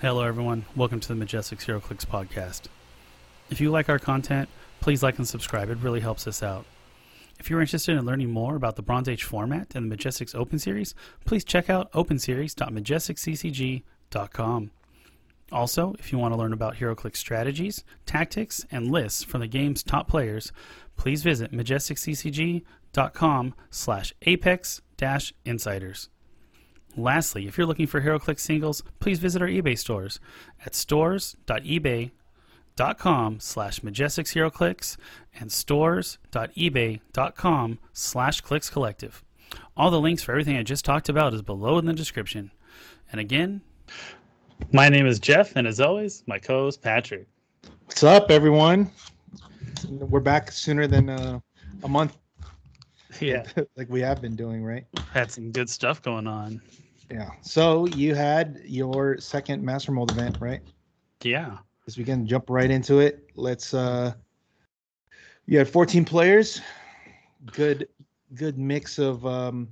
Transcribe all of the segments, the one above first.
Hello, everyone. Welcome to the Majestix HeroClix podcast. If you like our content, please like and subscribe. It really helps us out. If you're interested in learning more about the Bronze Age format and the Majestix Open Series, please check out openseries.majestixccg.com. Also, if you want to learn about HeroClix strategies, tactics, and lists from the game's top players, please visit majestixccg.com slash apex dash insiders. Lastly, if you're looking for HeroClix singles, please visit our eBay stores at stores.ebay.com slash Majestix and stores.ebay.com slash Clicks Collective. All the links for everything I just talked about is below in the description. And again, my name is Jeff, and as always, my co-host Patrick. What's up, everyone? We're back sooner than uh, a month, Yeah, like we have been doing, right? had some good stuff going on. Yeah. So you had your second Master Mold event, right? Yeah. As we can jump right into it. Let's. uh You had 14 players. Good, good mix of um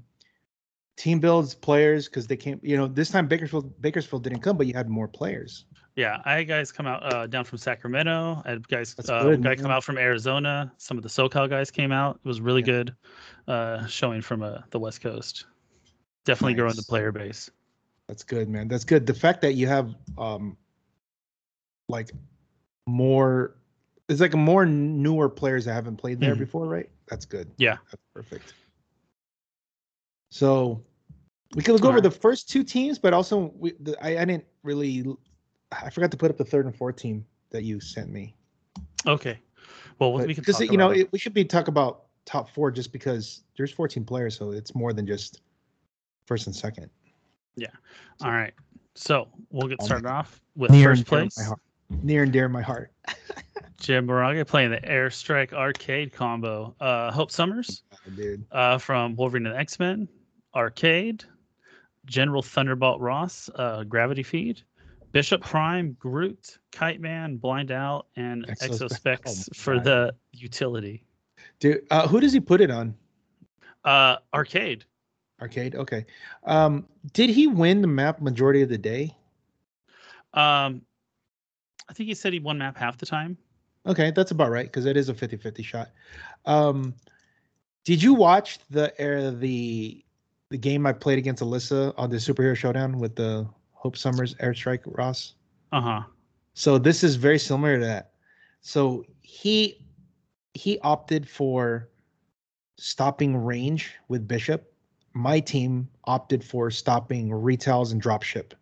team builds, players, because they came. You know, this time Bakersfield Bakersfield didn't come, but you had more players. Yeah, I had guys come out uh, down from Sacramento. I had guys That's uh, good, guy man. come out from Arizona. Some of the SoCal guys came out. It was really Yeah. good uh, showing from uh, the West Coast. Definitely growing the player base. That's good, man. That's good. The fact that you have um like more it's like more newer players that haven't played there Mhm. before, right? That's good. Yeah. That's perfect. So we could go over Alright. the first two teams, but also we the, I, I didn't really I forgot to put up the third and fourth team that you sent me. Okay. Well, we can talk you know, about it. we should be talk about top four just because there's 14 players, so it's more than just first and second. Yeah. All right. So we'll get Oh started off with first and dear to place. Near and dear to my heart. Jim Moraga playing the Airstrike Arcade combo. Uh, Hope Summers Dude. uh, from Wolverine and X Men, Arcade, General Thunderbolt Ross, uh, Gravity Feed, Bishop Prime, Groot, Kite Man, Blind Owl, and Exospecs. Exospecs Oh for the utility. Dude, uh, who does he put it on? Uh, arcade. Arcade. Okay. Um, did he win the map majority of the day? Um, I think he said he won map half the time. Okay, that's about right because it is a 50-50 shot. Um, did you watch the uh, the the game I played against Alyssa on the superhero showdown with the Hope Summers airstrike Ross? Uh huh. So this is very similar to that. So he he opted for stopping range with Bishop. My team opted for stopping retails and dropship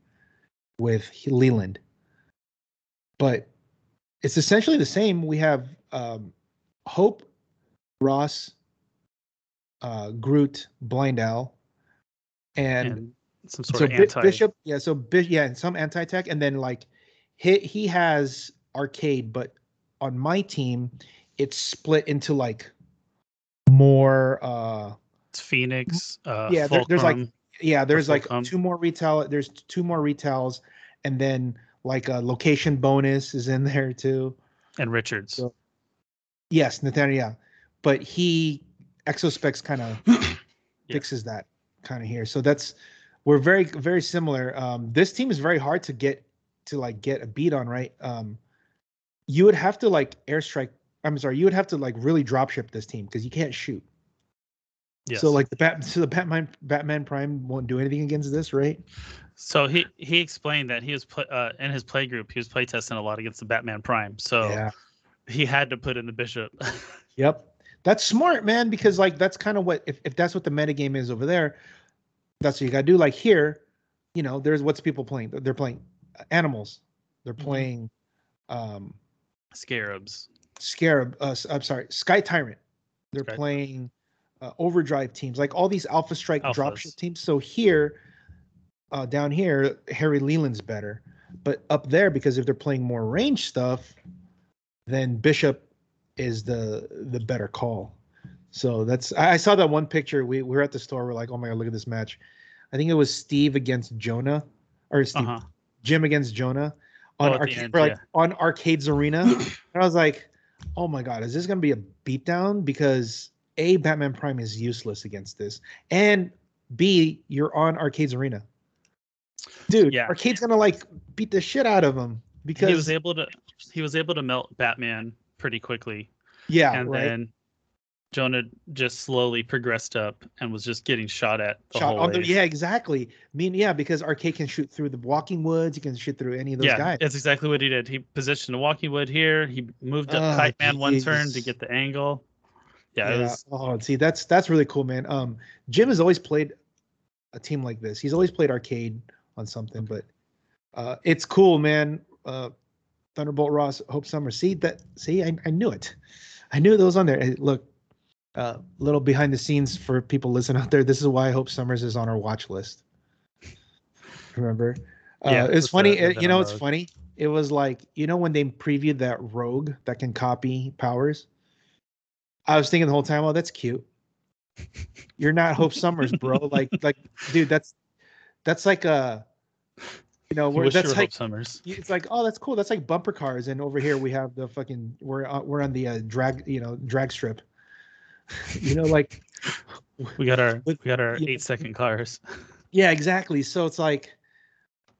with Leland. But it's essentially the same. We have um, Hope, Ross, uh, Groot, Blind Owl, and And, some sort so of anti. Bishop, yeah, so Bi- yeah, and some anti tech, and then like he he has arcade, but on my team, it's split into like more. uh It's Phoenix. Uh, Yeah, there- there's like- Yeah, there's like two more retail. There's two more retails, and then like a location bonus is in there too. and Richards. So- Yes, Nathaniel. Yeah, but he exospecs kind of fixes that kind of here. So that's we're very very similar. Um, this team is very hard to get to like get a beat on, right? Um, you would have to like airstrike. I'm sorry, you would have to like really drop ship this team because you can't shoot. yes. So like the bat, so the Batman Batman Prime won't do anything against this, right? So he he explained that he was pl- uh, in his play group. He was playtesting a lot against the Batman Prime. So Yeah. he had to put in the Bishop. Yep. That's smart, man, because like that's kind of what if, if that's what the metagame is over there, that's what you gotta do. Like here, you know, there's what's people playing. They're playing animals. They're Mhm. playing um Scarabs. Scarab, uh, I'm sorry, Sky Tyrant. They're playing uh, Overdrive teams, like all these Alpha Strike Alphas. dropship teams. So here, uh, down here, Harry Leland's better, but up there because if they're playing more range stuff, then Bishop is the the better call. So that's I, saw that one picture. We, we were at the store. We're like, oh my god, look at this match. I think it was Steve against Jonah, or Steve huh. Jim against Jonah on Oh, arcade, end, like yeah. on Arcades Arena. and I was like, oh my god, is this gonna be a beatdown? Because a Batman Prime is useless against this, and B you're on Arcade's Arena, dude. Yeah. Arcade's gonna like beat the shit out of him because he was able to he was able to melt Batman pretty quickly, yeah, and right. then Jonah just slowly progressed up and was just getting shot at the Shot whole on the, yeah, exactly. I mean, yeah, because Arcade can shoot through the Walking Woods. He can shoot through any of those yeah, guys. that's exactly what he did. He positioned a walking wood here. He moved up Kite Man one turn to get the angle. Yeah, it was Oh, see, that's that's really cool, man. Um, Jim has always played a team like this. He's always played arcade on something, but uh, it's cool, man. Uh, Thunderbolt Ross, Hope Summer. See that? See, I, I knew it. I knew those on there. Look, uh, little behind the scenes for people listening out there. This is why I Hope Summers is on our watch list. Remember? Uh, Yeah, it's funny. uh, you know, it's funny. It was like you know when they previewed that Rogue that can copy powers. I was thinking the whole time, oh, that's cute. You're not Hope Summers, bro. like, like, dude, that's that's like a, you know, where that's were like Hope Summers. it's like, oh, that's cool. That's like bumper cars, and over here we have the fucking we're uh, we're on the uh, drag, you know, drag strip. You know, like, We got our we got our eight second cars. yeah, exactly. So it's like,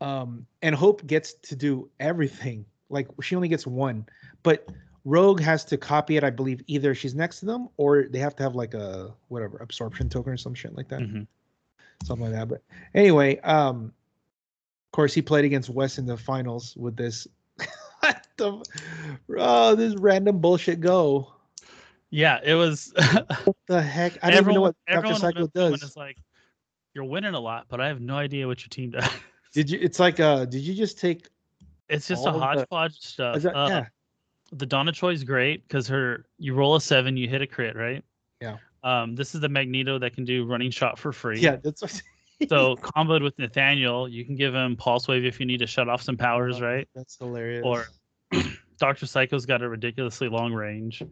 um, and Hope gets to do everything. Like she only gets one, but Rogue has to copy it. I believe either she's next to them or they have to have like a whatever absorption token or some shit like that. Mhm. something like that. But anyway, um, of course, he played against West in the finals with this. what the, bro, this random bullshit go. Yeah, it was. What the heck? I don't even know what Dr. Psycho went up to him and does. It's like you're winning a lot, but I have no idea what your team does. Did you? It's like, uh, did you just take? It's just a of the- hodgepodge stuff. That, Uh, yeah, The Donna Troy's great because her you roll a seven, you hit a crit, right? Yeah. Um, this is the Magneto that can do running shot for free. yeah. That's what- So comboed with Nathaniel, you can give him pulse wave if you need to shut off some powers, right? That's hilarious. Or Doctor Psycho's got a ridiculously long range.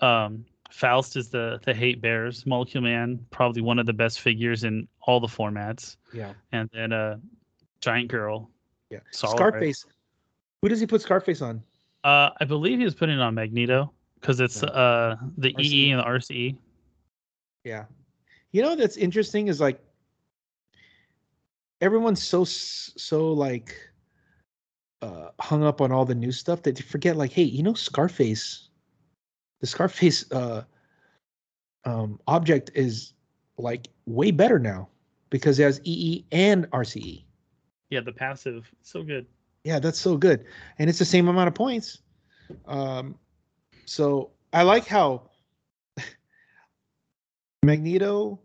Um, Faust is the the hate bears. Molecule Man, probably one of the best figures in all the formats. yeah, And then uh, Giant Girl. yeah. Solid? Scarface. Who does he put Scarface on? Uh, I believe he was putting it on Magneto because it's Yeah. uh the RCE. EE and the RCE. Yeah. You know that's interesting is like everyone's so so like uh hung up on all the new stuff that they forget like hey, you know Scarface the Scarface uh um object is like way better now because it has EE and RCE. Yeah, the passive, so good. Yeah, that's so good. And it's the same amount of points. Um so I like how Magneto,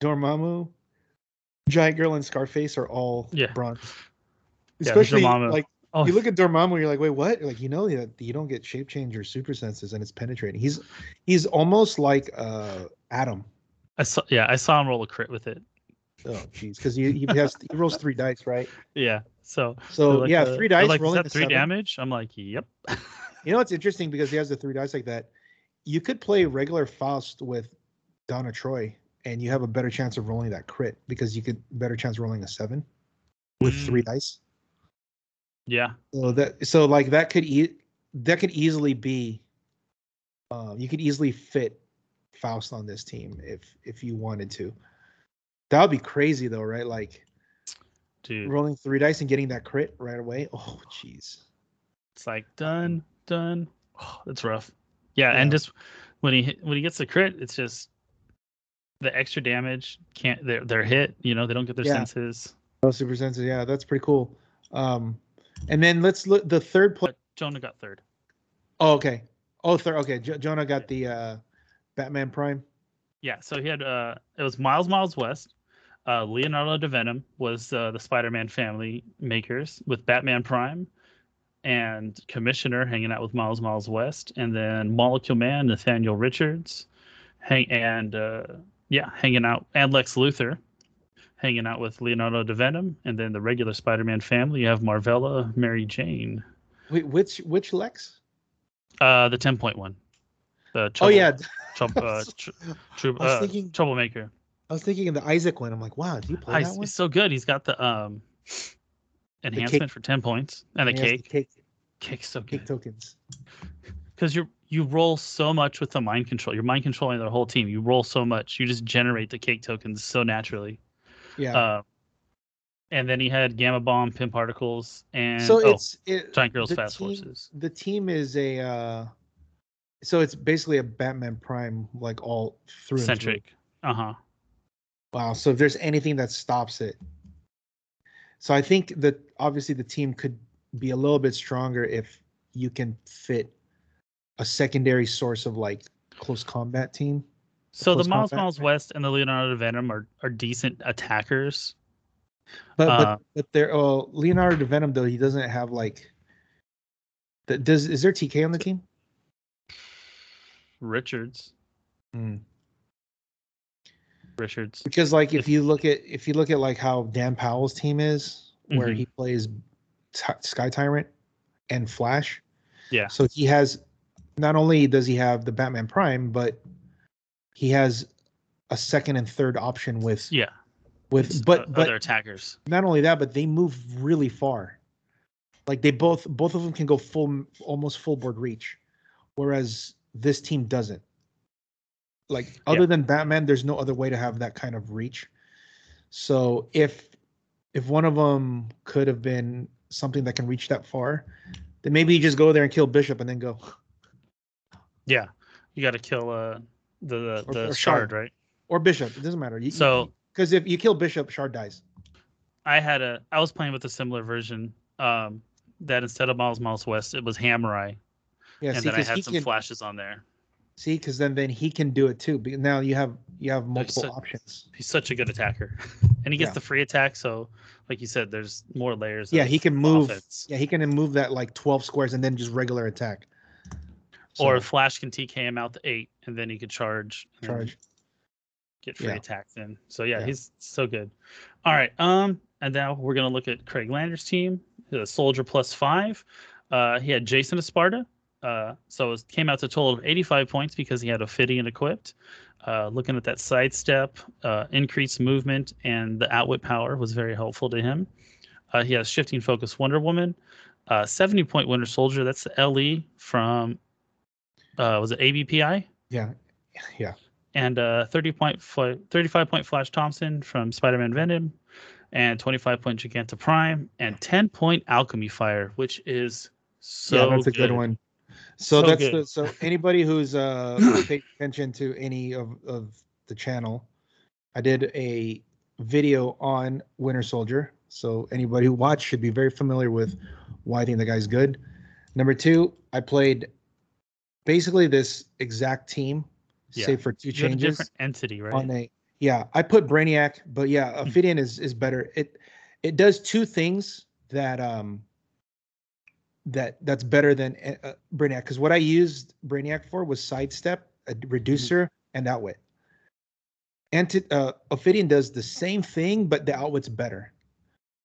Dormammu, Giant Girl, and Scarface are all Yeah. bronze. Yeah, Especially Dormammu. like Oh, you look at Dormammu, you're like, wait, what? Like you know that you don't get shape change or super senses, and it's penetrating. He's he's almost like uh Adam. I saw. Yeah, I saw him roll a crit with it. Oh jeez, because he, he has he rolls three dice, right? Yeah. So. So like, yeah, uh, three dice Like, is rolling that three seven. damage? I'm like, yep. You know what's interesting because he has the three dice like that. You could play regular Faust with Donna Troy, and you have a better chance of rolling that crit because you could better chance rolling a seven with three Mm. dice. Yeah. So that so like that could e- that could easily be. Um, you could easily fit Faust on this team if if you wanted to. That would be crazy though, right? Like Dude, rolling three dice and getting that crit right away. Oh, jeez. it's like done, done. Oh, that's rough. Yeah, and just when he hit, when he gets the crit, it's just the extra damage can't. They're they're hit. You know, they don't get their Yeah. senses. Oh, super senses. Yeah, that's pretty cool. Um, and then let's look the third play. Jonah got third. Oh, okay. Oh, third. Okay, jo- Jonah got the uh, Batman Prime. Yeah, so he had uh it was Miles Miles West. Uh Leonardo da Venom was uh, the Spider-Man family makers with Batman Prime and Commissioner hanging out with Miles Miles West and then Molecule Man Nathaniel Richards hang and uh yeah, hanging out and Lex Luthor hanging out with Leonardo da Venom and then the regular Spider-Man family you have Marvella, Mary Jane. Wait, which which Lex? Uh the 10.1. The Oh yeah, trouble, uh, tr- tr- I was uh, thinking- troublemaker. I was thinking of the Isaac one. I'm like, wow, did you play Ah, that he's, one? he's so good. He's got the um enhancement for ten points and the And he has cake. cake, Cake's so good. cake tokens. because you're you roll so much with the mind control. You're mind controlling the whole team. You roll so much. You just generate the cake tokens so naturally. Yeah. Uh, and then he had gamma bomb, Pym particles, and so oh, it's it, giant girls, fast team- horses. the team is a uh so it's basically a Batman Prime like all through through. Centric. Uh huh. Wow. So if there's anything that stops it. So I think that obviously the team could be a little bit stronger if you can fit a secondary source of like close combat team. So the Miles. Miles West and the Leonardo Venom are, are decent attackers. But Uh, but but there oh Leonardo Venom though he doesn't have like the, does is there TK on the team? Richards. Hmm. Richards. Because like if If- you look at if you look at like how Dan Powell's team is, where Mhm. he plays Ty- Sky Tyrant and Flash. Yeah. So he has not only does he have the Batman Prime, but he has a second and third option with Yeah. with but but other attackers. not only that, but they move really far. Like they both both of them can go full almost full board reach, whereas this team doesn't. Like other Yeah. than Batman, there's no other way to have that kind of reach. So if if one of them could have been something that can reach that far, then maybe you just go there and kill Bishop and then go. Yeah. You got to kill uh the Or- the or shard, Shard. right? Or Bishop, it doesn't matter. You, So- because if you kill Bishop, Shard dies. I had a I was playing with a similar version. Um, that instead of Miles Miles West, it was Hamurai, Yeah, and see, then I had some can, flashes on there. see, because then then he can do it too. Because now you have you have multiple so- options. He's such a good attacker, and he gets Yeah. the free attack. So, like you said, there's more layers. Yeah, he can move. offense. Yeah, he can move that like twelve squares and then just regular attack. Or Flash can TK him out to eight, and then he could charge. charge. Get free Yeah. attacks in. So yeah, Yeah. he's so good. All right. Um, and now we're gonna look at Craig Lander's team, the Soldier plus five. Uh, he had Jason Esparta. Uh, so it came out to a total of 85 points because he had Ophidian equipped. Uh, looking at that sidestep, uh, increased movement, and the outwit power was very helpful to him. Uh, he has shifting focus Wonder Woman, uh, 70 point Winter Soldier. That's the LE from, uh, was it ABPI? Yeah, yeah. and uh, 30 point fl- 35 point Flash Thompson from Spider-Man Venom, and 25 point Giganta Prime, and 10 point Alchemy Fire, which is so yeah, that's a good, one. So, So that's good. the so anybody who's uh paid attention to any of of the channel, I did a video on Winter Soldier. So anybody who watched should be very familiar with why I think the guy's good. Number two, I played basically this exact team, Yeah. save for two You have a changes. different entity, right? on a yeah i put brainiac but yeah ophidian is is better it it does two things that um that that's better than uh, brainiac because what i used brainiac for was sidestep a reducer and outwit and uh ophidian does the same thing but the outwit's better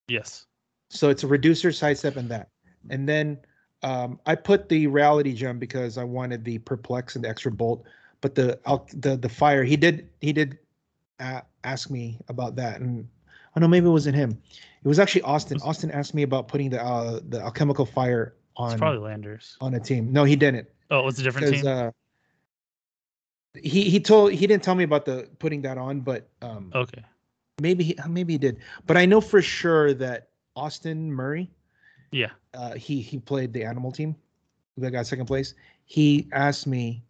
yes. so it's a reducer, sidestep, and that. And then um, I put the reality gem because I wanted the perplex and the extra bolt. But the the the fire he did he did a ask me about that, and oh no, maybe it wasn't him. It was actually Austin. Austin asked me about putting the uh, the alchemical fire It's on probably Landers. on a team. No, he didn't Oh, it was a different team. uh, he he told he didn't tell me about the putting that on, but um, okay. maybe he, maybe he did. But I know for sure that Austin Murray Yeah. Uh, he he played the animal team that got second place. He asked me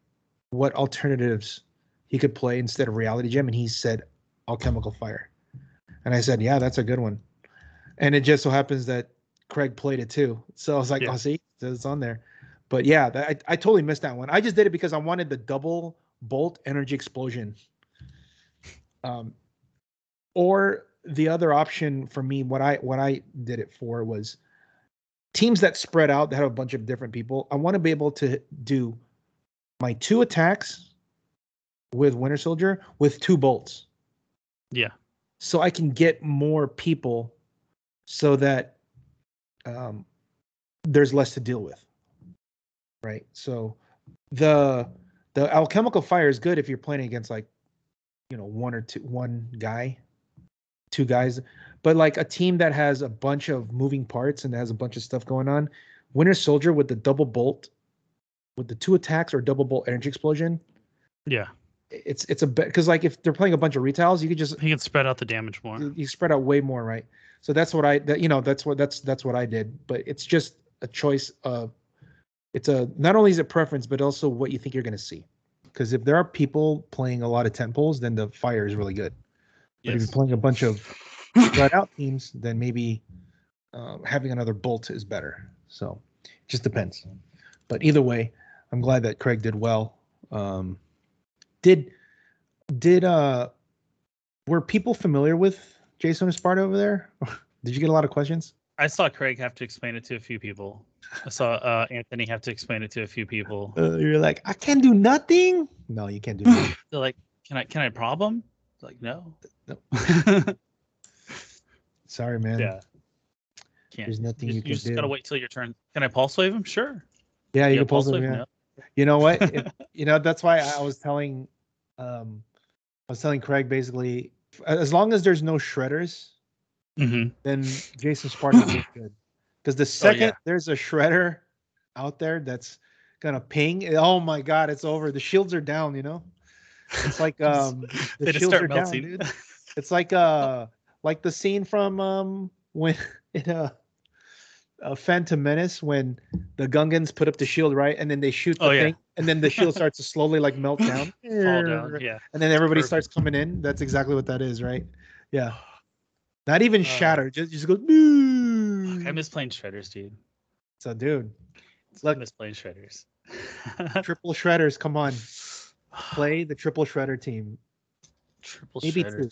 what alternatives he could play instead of reality gem, and he said alchemical fire. And I said, yeah, that's a good one. And it just so happens that Craig played it too. So I was like, Yeah. oh, see, it's on there. But yeah, that, I, I totally missed that one. I just did it because I wanted the double bolt energy explosion. Um, or the other option for me, what I what I did it for was teams that spread out that have a bunch of different people. I want to be able to do my two attacks with Winter Soldier with two bolts Yeah. so I can get more people so that um, there's less to deal with. Right. So the the alchemical fire is good if you're playing against like you know one or two one guy, two guys, but like a team that has a bunch of moving parts and has a bunch of stuff going on. Winter Soldier with the double bolt with the two attacks or double bolt energy explosion, Yeah, it's it's a because like if they're playing a bunch of retiles, you could just he can spread out the damage more. you you spread out way more, right? So that's what I that you know that's what that's that's what I did. But it's just a choice of it's a not only is it preference, but also what you think you're going to see. Because if there are people playing a lot of temples, then the fire is really good. But if you're playing a bunch of spread out teams, then maybe uh, having another bolt is better. So it just depends. But either way, I'm glad that Craig did well. Um, did did uh were people familiar with Jason Esparta over there? did you get a lot of questions? I saw Craig have to explain it to a few people. I saw uh, Anthony have to explain it to a few people. Uh, you're like, I can't do nothing. No, you can't do nothing. They're like, "Can I? Can I prob him?" Like, no. No. Sorry, man. yeah. Can't. There's nothing you, you you can just do. gotta wait till your turn. Can I pulse wave him? Sure. Yeah, you Yeah, can pulse wave, yeah. no. You know what? If- you know that's why I was telling, um, I was telling Craig basically, as long as there's no shredders, Mm-hmm. then Jason Sparta is good. Because the second yeah. there's a shredder out there that's gonna ping, oh my god, it's over. The shields are down. You know, it's like um, the shields are start down, dude. It's like uh, like the scene from um when in a. Uh, Phantom Menace when the Gungans put up the shield right, and then they shoot the Oh, yeah. thing, and then the shield starts to slowly like melt down, Fall down. Yeah. and then everybody Perfect. starts coming in. That's exactly what that is, right? Yeah. Not even Uh, shatter, just just goes. "Boo." I miss playing shredders, dude. So, dude, I Look. miss playing shredders. triple shredders, come on, play the triple shredder team. Triple Maybe two.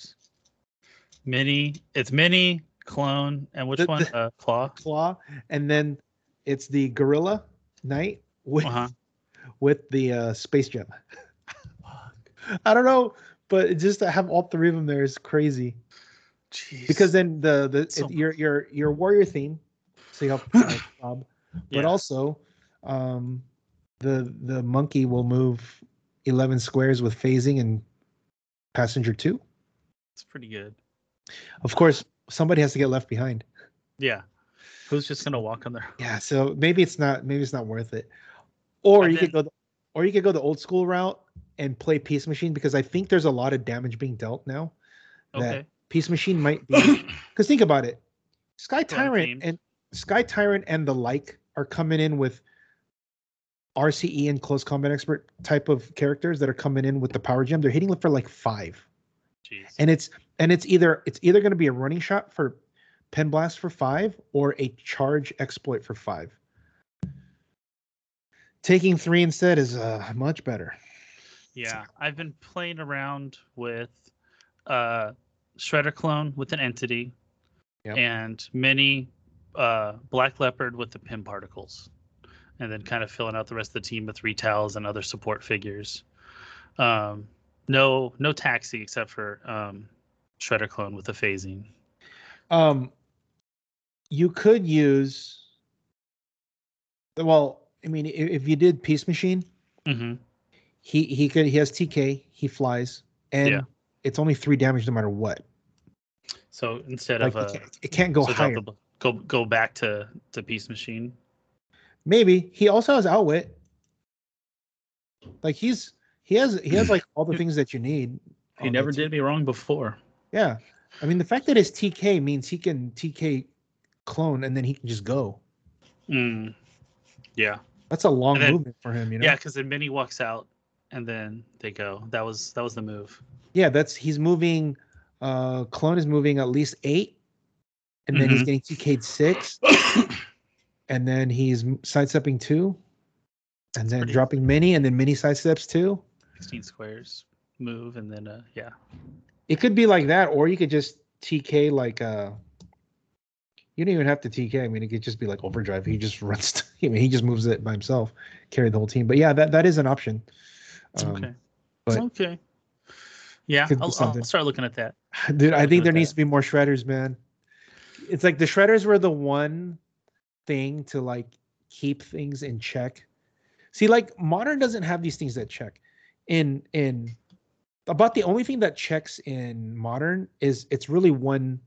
Mini. It's mini clone and which The- one? the- uh, claw. Claw, and then it's the gorilla knight with Uh huh. with the uh, space gem. I don't know, but just to have all three of them there is crazy. Jeez. Because then the the So it- your your your warrior theme, so you have uh, Bob, but Yeah. also um the the monkey will move 11 squares with phasing and passenger 2 it's pretty good. Of course somebody has to get left behind Yeah. Who's just gonna walk on there? yeah so maybe it's not maybe it's not worth it or you could go the, or you could go the old school route and play peace machine because i think there's a lot of damage being dealt now that Okay. peace machine might be because think about it sky tyrant and sky tyrant and the like are coming in with rce and close combat expert type of characters that are coming in with the power gem they're hitting for like five Jeez. and it's and it's either it's either going to be a running shot for pen blast for five or a charge exploit for five taking three instead is uh much better Yeah, I've been playing around with uh Shredder clone with an entity Yep. and mini uh Black Leopard with the Pym particles. And then kind of filling out the rest of the team with retails and other support figures. Um no no taxi except for um Shredder clone with the phasing. um you could use well i mean if you did peace machine hmm he he could he has tk he flies and Yeah. it's only three damage no matter what So instead like of it, uh can't, it can't go so higher go go back to to Peace Machine. maybe he also has outwit like he's he has he has like all the things that you need He never did me wrong before. Yeah i mean the fact that his tk means he can tk clone and then he can just go Mm. Yeah. that's a long then- movement for him you know Yeah, because then Minnie walks out and then they go. That was that was the move. Yeah, that's he's moving. Uh, clone is moving at least eight, and then he's Mhm. getting TK'd six, and then he's sidestepping two, and then pretty- dropping mini, and then mini sidesteps two. 16 squares move and then uh yeah. It could be like that, or you could just TK like uh. You don't even have to TK. I mean, it could just be like overdrive. He just runs. I mean, he just moves it by himself, carry the whole team. But yeah, that that is an option. Um, okay. but- okay. Yeah, I'll. I'll start looking at that. Dude, I think there needs that. to be more shredders, man. It's like the shredders were the one thing to like keep things in check. See, like modern doesn't have these things that check. In in about the only thing that checks in modern is it's really one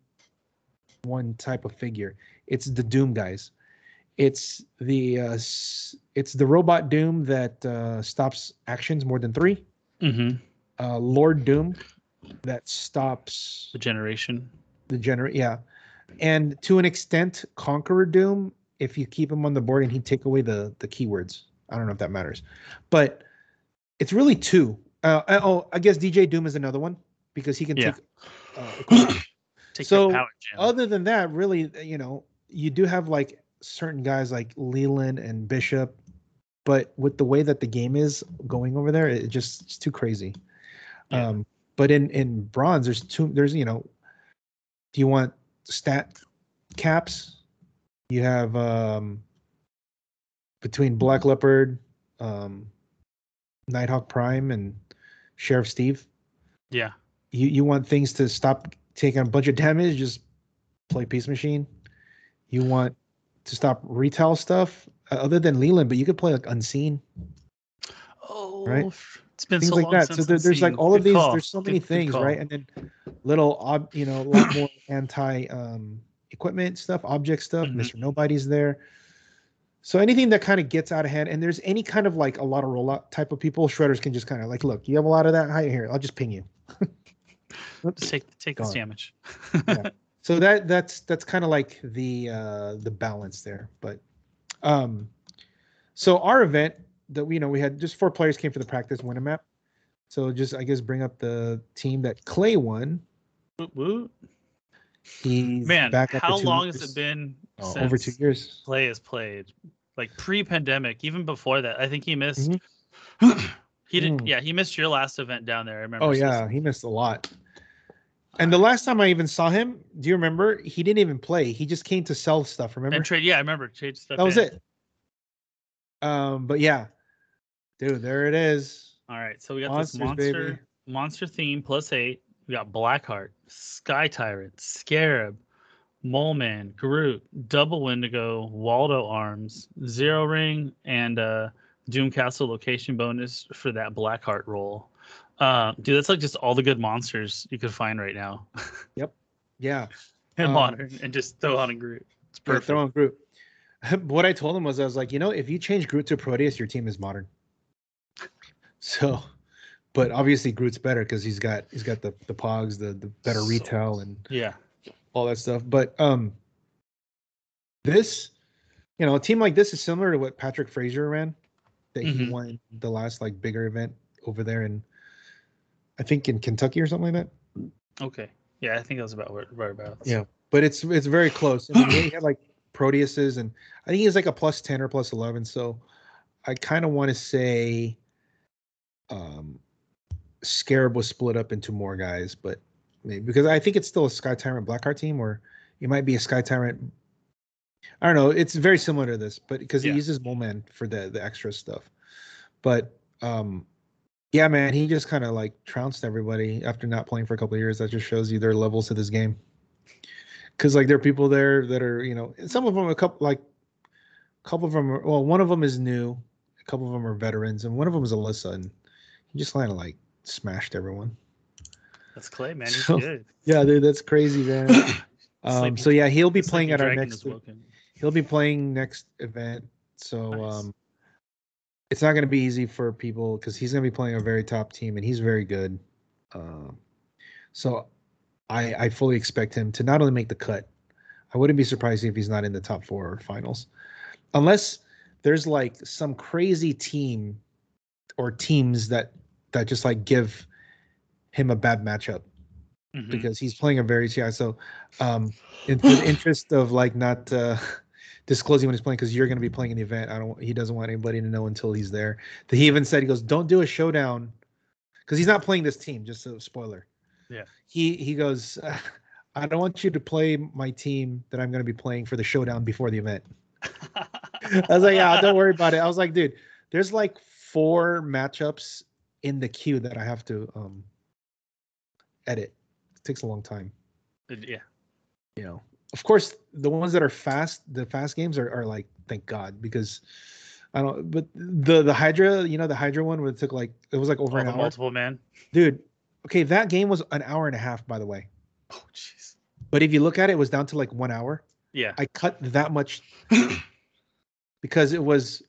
one type of figure. It's the Doom guys. It's the uh, it's the robot Doom that uh, stops actions more than three. Mm-hmm. Uh, Lord Doom that stops The generation. the generate. Yeah, and to an extent, Conqueror Doom. If you keep him on the board and he take away the the keywords, I don't know if that matters, but it's really two. Uh, uh, oh, I guess DJ Doom is another one because he can Yeah. take. Uh. Take So, power other than that, really, you know, you do have like certain guys like Leland and Bishop, but with the way that the game is going over there, it just it's too crazy. Yeah. Um, but in in bronze, there's two. There's you know, do you want stat caps? You have um between Black Leopard, um, Nighthawk Prime, and Sheriff Steve yeah. you you want things to stop taking a bunch of damage, just play Peace Machine. You want to stop retail stuff, uh, other than Leland, but you could play like Unseen, Oh, Right? it's been things so like long that. since So there, there's like all of these. There's so many good things, call. right? And then little, ob, you know, a lot more anti um, equipment stuff, object stuff. Mhm. Mister Nobody's there. So anything that kind of gets out of hand, and there's any kind of like a lot of rollout type of people, shredders can just kind of like, look, you have a lot of that. Hi here, I'll just ping you. Just take take this Gone. damage. Yeah. so that that's that's kind of like the uh the balance there but um so our event that we you know we had just four players came for the practice win a map so just i guess bring up the team that clay won Woot woot. he's Man, back how long has it been Oh, since over two years Clay has played? Like pre-pandemic, even before that. I think he missed. Mhm. he did. Mm. Yeah, he missed your last event down there. I remember. oh So- yeah he missed a lot and the last time i even saw him do you remember he didn't even play he just came to sell stuff remember And trade. Yeah, I remember trade stuff. that was in. it um but yeah dude there it is All right, so we got Monsters, this monster baby. monster theme plus eight. We got Blackheart, Sky Tyrant, Scarab, Mole Man, Groot, Double Wendigo, Waldo Arms, Zero Ring, and uh, Doom Castle location bonus for that Blackheart roll. Uh, dude, that's like just all the good monsters you could find right now yep. yeah in Um, modern, and just throw on a Groot. It's Yeah, throw on Groot. what I told him was, I was like, you know, if you change Groot to Proteus, your team is modern. So, but obviously Groot's better because he's got he's got the the pogs, the the better So- retail and Yeah, all that stuff. But um, this, you know, a team like this is similar to what Patrick Frazier ran, that he Mhm. won the last like bigger event over there in, I think in Kentucky or something like that. okay. Yeah, I think that was about where, about. Yeah, but it's it's very close. I mean, he had like Proteuses, and I think he's like a plus ten or plus eleven. So I kind of want to say, um, Scarab was split up into more guys, but maybe because I think it's still a Sky Tyrant Blackheart team, or it might be a Sky Tyrant. I don't know. It's very similar to this, but because Yeah. he uses Mole Man for the the extra stuff. But um, yeah, man, he just kind of like trounced everybody after not playing for a couple of years. That just shows you their levels to this game. Because like there are people there that are you know, some of them a couple like, a couple of them. Are, well, one of them is new, a couple of them are veterans, and one of them is Alyssa, and he just kind of like smashed everyone. That's Clay, man. He's So- good. Yeah, dude, that's crazy, man. um, so yeah, he'll be the playing at our next. He'll be playing next event. So Nice. um, it's not going to be easy for people because he's going to be playing a very top team and he's very good. Um, so I I fully expect him to not only make the cut. I wouldn't be surprised if he's not in the top four or finals, unless there's like some crazy team or teams that that just like give him a bad matchup Mhm. because he's playing a very yeah. So, um, in the interest of like not uh, disclosing when he's playing, because you're going to be playing in the event, I don't. He doesn't want anybody to know until he's there. That he even said he goes, "Don't do a showdown," because he's not playing this team. Just a spoiler. Yeah. He he goes, "I don't want you to play my team that I'm going to be playing for the showdown before the event." I was like, "Yeah, don't worry about it." I was like, "Dude, there's like four matchups in the queue that I have to um edit. It takes a long time." yeah. you know of course the ones that are fast the fast games are, are like thank god because i don't but the the hydra you know the hydra one where it took like it was like over All an hour multiple man. dude okay that game was an hour and a half by the way Oh, jeez. but if you look at it it was down to like one hour Yeah. i cut that much because it was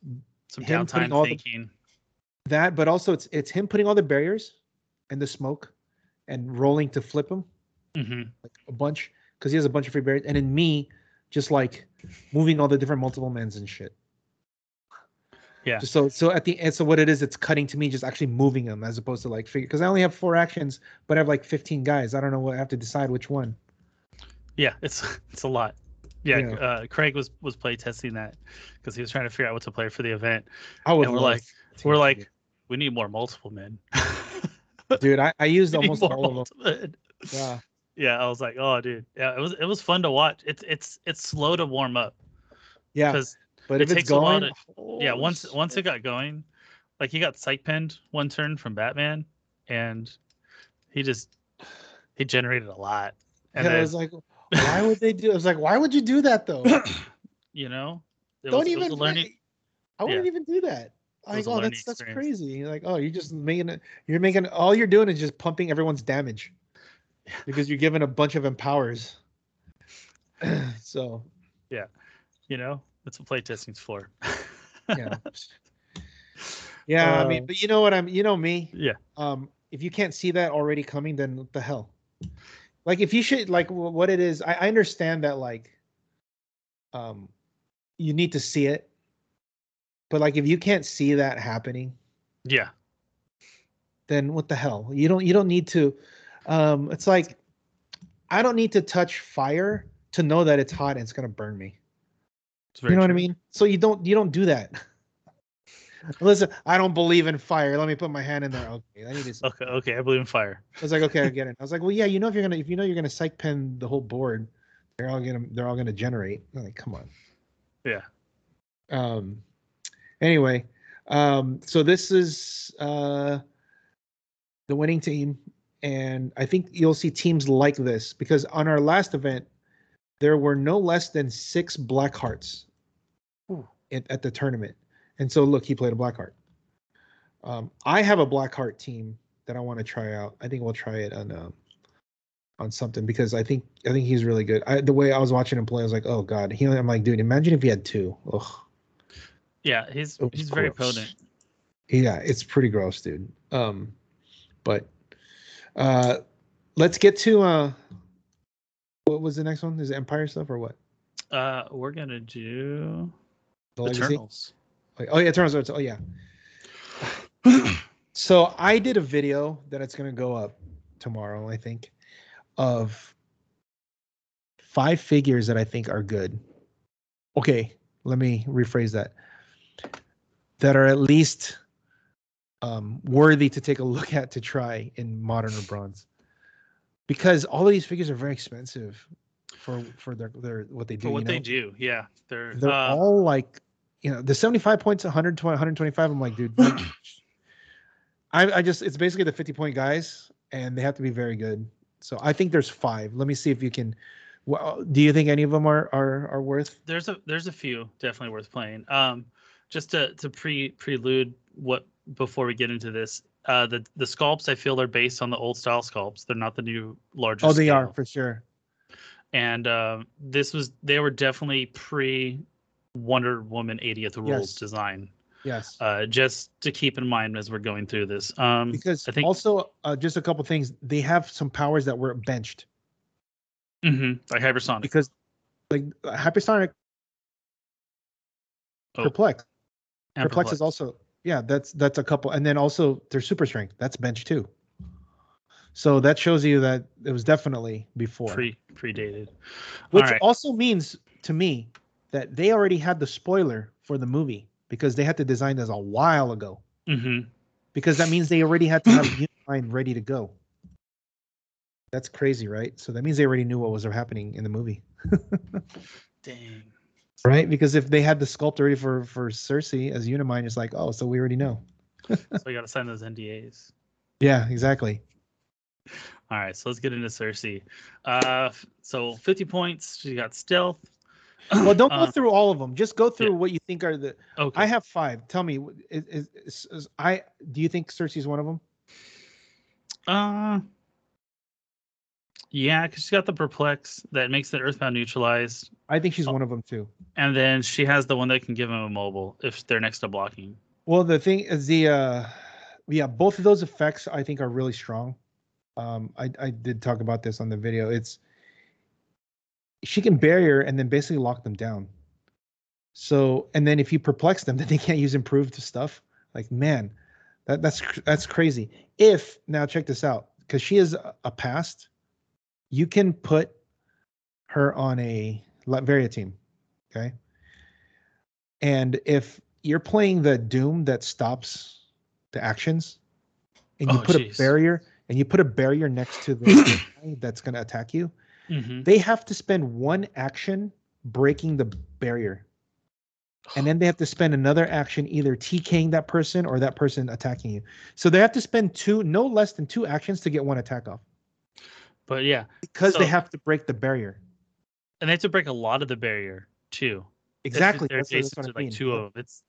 Some him putting downtime all the- thinking. that, but also it's it's him putting all the barriers and the smoke and rolling to flip them hmm like a bunch because he has a bunch of free barriers, and in me just like moving all the different multiple mens and shit. Yeah. Just so so at the end, so what it is, it's cutting to me just actually moving them as opposed to like figure because I only have four actions, but I have like fifteen guys. I don't know what I have to decide which one. Yeah, it's it's a lot. Yeah, Yeah. Uh, Craig was was play testing that because he was trying to figure out what to play for the event. I would And we're like- We're like, we need more multiple men. dude, I, I used almost all of them. Yeah. Yeah, I was like, oh, dude, yeah, it was it was fun to watch. It's it's it's slow to warm up Yeah. because But it if it's takes a lot going, yeah, once once it got going, like he got psych penned one turn from Batman, and he just he generated a lot. And yeah, I was like, why would they do? I was like, why would you do that though? you know, it Don't was, it even learning. I wouldn't yeah. even do that. Like, was oh, that's that's crazy. You're like, oh, you're just making it. You're making all you're doing is just pumping everyone's damage because you're giving a bunch of empowers. so yeah, You know, that's what playtesting's for. yeah, yeah. I mean, Uh, but you know what I'm. You know me. Yeah. Um, if you can't see that already coming, then what the hell? Like, if you should like what it is, I, I understand that like, um, you need to see it, but like if you can't see that happening, Yeah, then what the hell? You don't you don't need to um it's like I don't need to touch fire to know that it's hot and it's gonna burn me. it's very you know what I mean? So you don't you don't do that. Listen, I don't believe in fire. Let me put my hand in there. Okay, I need to. Okay, okay, I believe in fire. I was like, okay, I get it. I was like, well, yeah, you know, if you're gonna if you know you're gonna psych pen the whole board, they're all gonna they're all gonna generate. I'm like, come on. Yeah. Um. Anyway, um. So this is uh the winning team, and I think you'll see teams like this because on our last event, there were no less than six black hearts at, at the tournament. And so look, he played a black heart. Um, I have a black heart team that I want to try out. I think we'll try it on um, on something because I think I think he's really good. I, the way I was watching him play, I was like, oh god. He, I'm like, dude, imagine if he had two. Ugh. Yeah, he's he's very gross. potent. Yeah, it's pretty gross, dude. Um, but uh, let's get to uh, what was the next one? Is it Empyre stuff or what? Uh, we're gonna do The Legacy? Eternals. Oh yeah, Eternals. Oh yeah. So I did a video that it's gonna go up tomorrow, I think, of five figures that I think are good. Okay, let me rephrase that. That are at least um, worthy to take a look at to try in modern or bronze, because all of these figures are very expensive for for their their what they do. For what you they do, yeah, they're they're uh, all like you know the 75 points 120 125 i'm like dude like, I, I just it's basically the 50 point guys and they have to be very good. So i think there's five. Let me see if you can well do you think any of them are are are worth? There's a there's a few definitely worth playing. Um, just to to pre prelude what before we get into this, uh, the the sculpts I feel are based on the old style sculpts. They're not the new larger. oh they are for sure And um, this was they were definitely pre Wonder Woman 80th Rules Yes. design. yes Uh, just to keep in mind as we're going through this. Um, because I think also uh, just a couple things they have some powers that were benched Mm-hmm. like hypersonic. because like hypersonic Oh, perplex and perplex is also yeah that's that's a couple and then also their super strength that's bench too. So that shows you that it was definitely before. Pre predated. which All right. also means to me that they already had the spoiler for the movie because they had to design this a while ago. Hmm because that means they already had to have Unimind ready to go. That's crazy right? So that means they already knew what was happening in the movie. Dang. Right because if they had the sculpt ready for for cersei as unimind it's like oh so we already know So we got to sign those NDAs. yeah exactly All right, so let's get into Cersei. Uh, so 50 points. She got stealth. well don't go Uh, through all of them just go through what you think are the Okay. i have five tell me is, is, is, is- i do you think cersei's one of them Uh, Yeah, because she's got the perplex that makes the earthbound neutralized, I think she's one of them too. and then she has the one that can give him a mobile if they're next to blocking. Well, the thing is the uh yeah, both of those effects I think are really strong. Um I I did talk about this on the video. It's she can barrier and then basically lock them down. So, and then if you perplex them, then they can't use improved stuff. Like, man, that that's that's crazy. If now check this out, because she is a past, you can put her on a Latveria team. Okay. And if you're playing the Doom that stops the actions, and you Oh, put jeez. a barrier and you put a barrier next to the guy that's going to attack you, Mm-hmm. they have to spend one action breaking the barrier. And then they have to spend another action either TKing that person or that person attacking you. So they have to spend two, no less than two actions to get one attack off But yeah, because they have to break the barrier. and they have to break a lot of the barrier too. Exactly. They're That's, what- that's what to I like mean. two of them. It's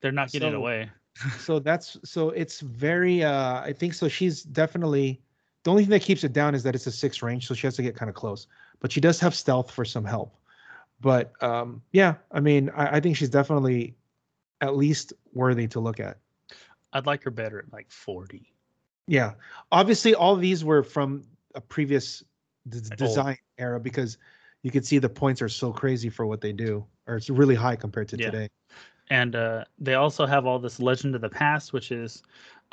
they're not getting So- away. so that's so it's very uh i think so she's definitely the only thing that keeps it down is that it's a six range so she has to get kind of close but she does have stealth for some help but um yeah i mean i, I think she's definitely at least worthy to look at I'd like her better at like forty. yeah obviously all these were from a previous d- design era because you could see the points are so crazy for what they do or it's really high compared to Yeah. today And uh, they also have all this Legend of the Past, which is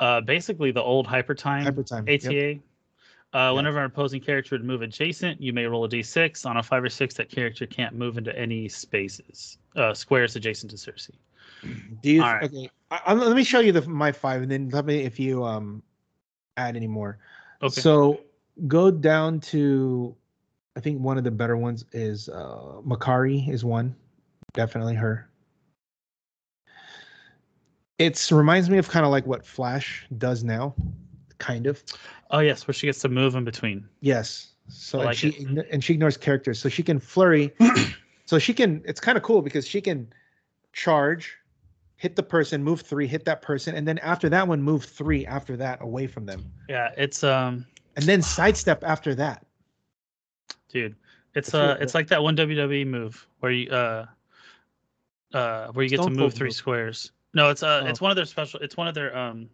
uh, basically the old Hyper Time hyper time yep. ATA. Uh, Whenever an opposing character would move adjacent, you may roll a d6. On a five or six, that character can't move into any spaces, uh, squares adjacent to Sersi. Do you? Right. Okay. I, let me show you the my five, and then let me if you um add any more. Okay. So go down to, I think one of the better ones is uh Makkari is one, definitely her. It's reminds me of kind of like what Flash does now, kind of. oh yes, where she gets to move in between. Yes. So I and she it. and she ignores characters, so she can flurry. so she can. It's kind of cool because she can charge, hit the person, move three, hit that person, and then after that one, move three after that away from them, Yeah, it's um, and then sidestep after that. dude, it's It's uh, really it's cool. like that one WWE move where you uh, uh, where you get to move Cold three move. squares. No, it's uh, Oh. it's one of their special. It's one of their um,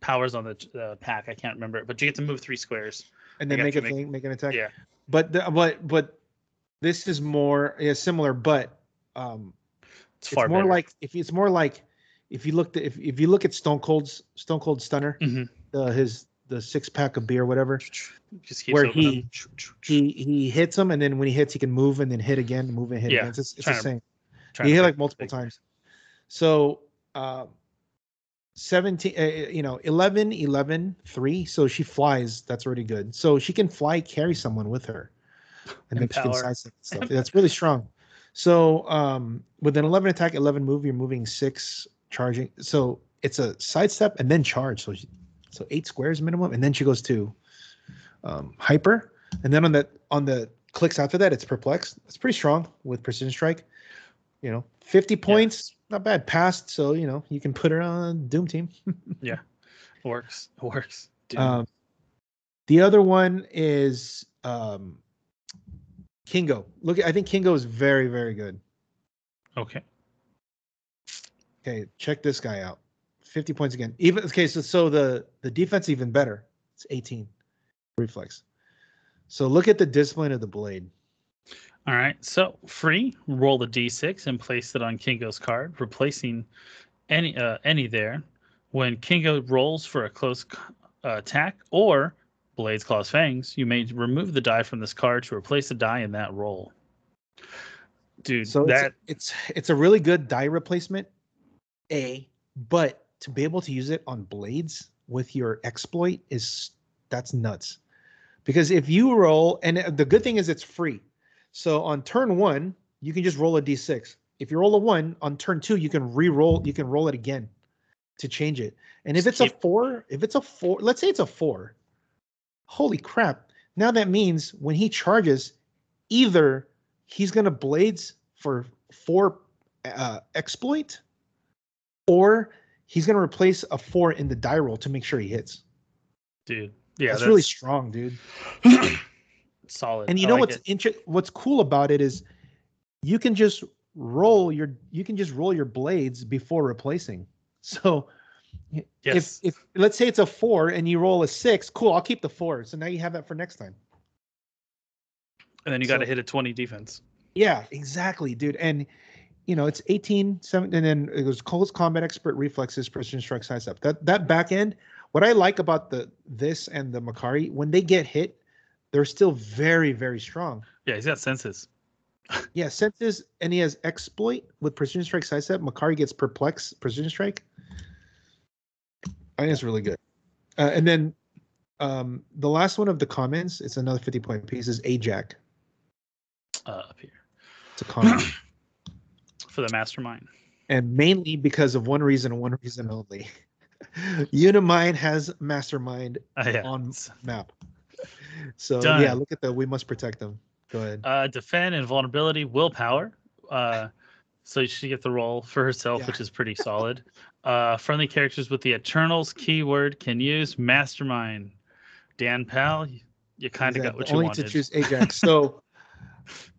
powers on the uh, pack. I can't remember it, but you get to move three squares. and then make a make- thing, make an attack. Yeah. But the, but but this is more yeah, similar, but um, It's it's far more better. like if it's more like if you looked at, if if you look at Stone Cold's Stone Cold Stunner, Mhm. the his the six pack of beer, whatever. Where he- He he hits him, and then when he hits, he can move and then hit again, move and hit Yeah, again. It's, it's the same. He hit like multiple times. So, uh, 17, uh, you know, 11, 11, 3. So she flies. That's already good. So she can fly, carry someone with her. And then she can sidestep stuff. That's really strong. So, um, with an 11 attack, 11 move, you're moving six, charging. So it's a sidestep and then charge. So, she, so eight squares minimum. And then she goes to um, hyper. And then on the, on the clicks after that, it's perplexed. It's pretty strong with precision strike you know 50 points not bad passed so you know you can put her on doom team yeah, Works. Works. Um the other one is um kingo look i think kingo is very very good okay. okay check this guy out 50 points again even okay so so the the defense even better it's 18 reflex so look at the discipline of the blade All right. So free. Roll the d6 and place it on Kingo's card, replacing any uh, any there. When Kingo rolls for a close uh, attack or Blades Claws Fangs, you may remove the die from this card to replace the die in that roll. Dude, So that it's, it's it's a really good die replacement, a. But to be able to use it on blades with your exploit is that's nuts, because if you roll and the good thing is it's free, so on turn one you can just roll a d6. If you roll a one on turn two, you can re-roll. You can roll it again to change it. And if it's a four, if it's a four, let's say it's a four, holy crap! Now that means when he charges, either he's gonna blades for four uh, exploit, or he's gonna replace a four in the die roll to make sure he hits. dude, Yeah, that's, really strong, dude. solid. And you I know like what's inter- what's cool about it is you can just roll your you can just roll your blades before replacing. So Yes. if if let's say it's a four and you roll a six, cool, I'll keep the four. So now you have that for next time. and then you got to hit a 20 defense. Yeah, exactly, dude. And you know, it's 18, 7, and then it was close combat expert reflexes, precision strike size up. That that back end, what I like about the this and the Makkari, when they get hit, they're still very, very strong. Yeah, he's got senses. Yeah, senses and he has exploit with precision strike sidestep. Makkari gets perplex precision strike. I think it's really good. Uh, and then um, the last one of the comments, it's another 50 point piece, is Ajax. Uh, up here It's a comment. for the mastermind. and mainly because of one reason and one reason only. Unimind has mastermind Uh, yeah. on map. So Done. yeah, look at that. We must protect them. Go ahead. Uh, defend and vulnerability, willpower. Uh, so she get the roll for herself, Yeah. which is pretty solid. Uh, friendly characters with the Eternals keyword can use mastermind. Dan Pal, you, kind of got what you only wanted. to choose Ajax. So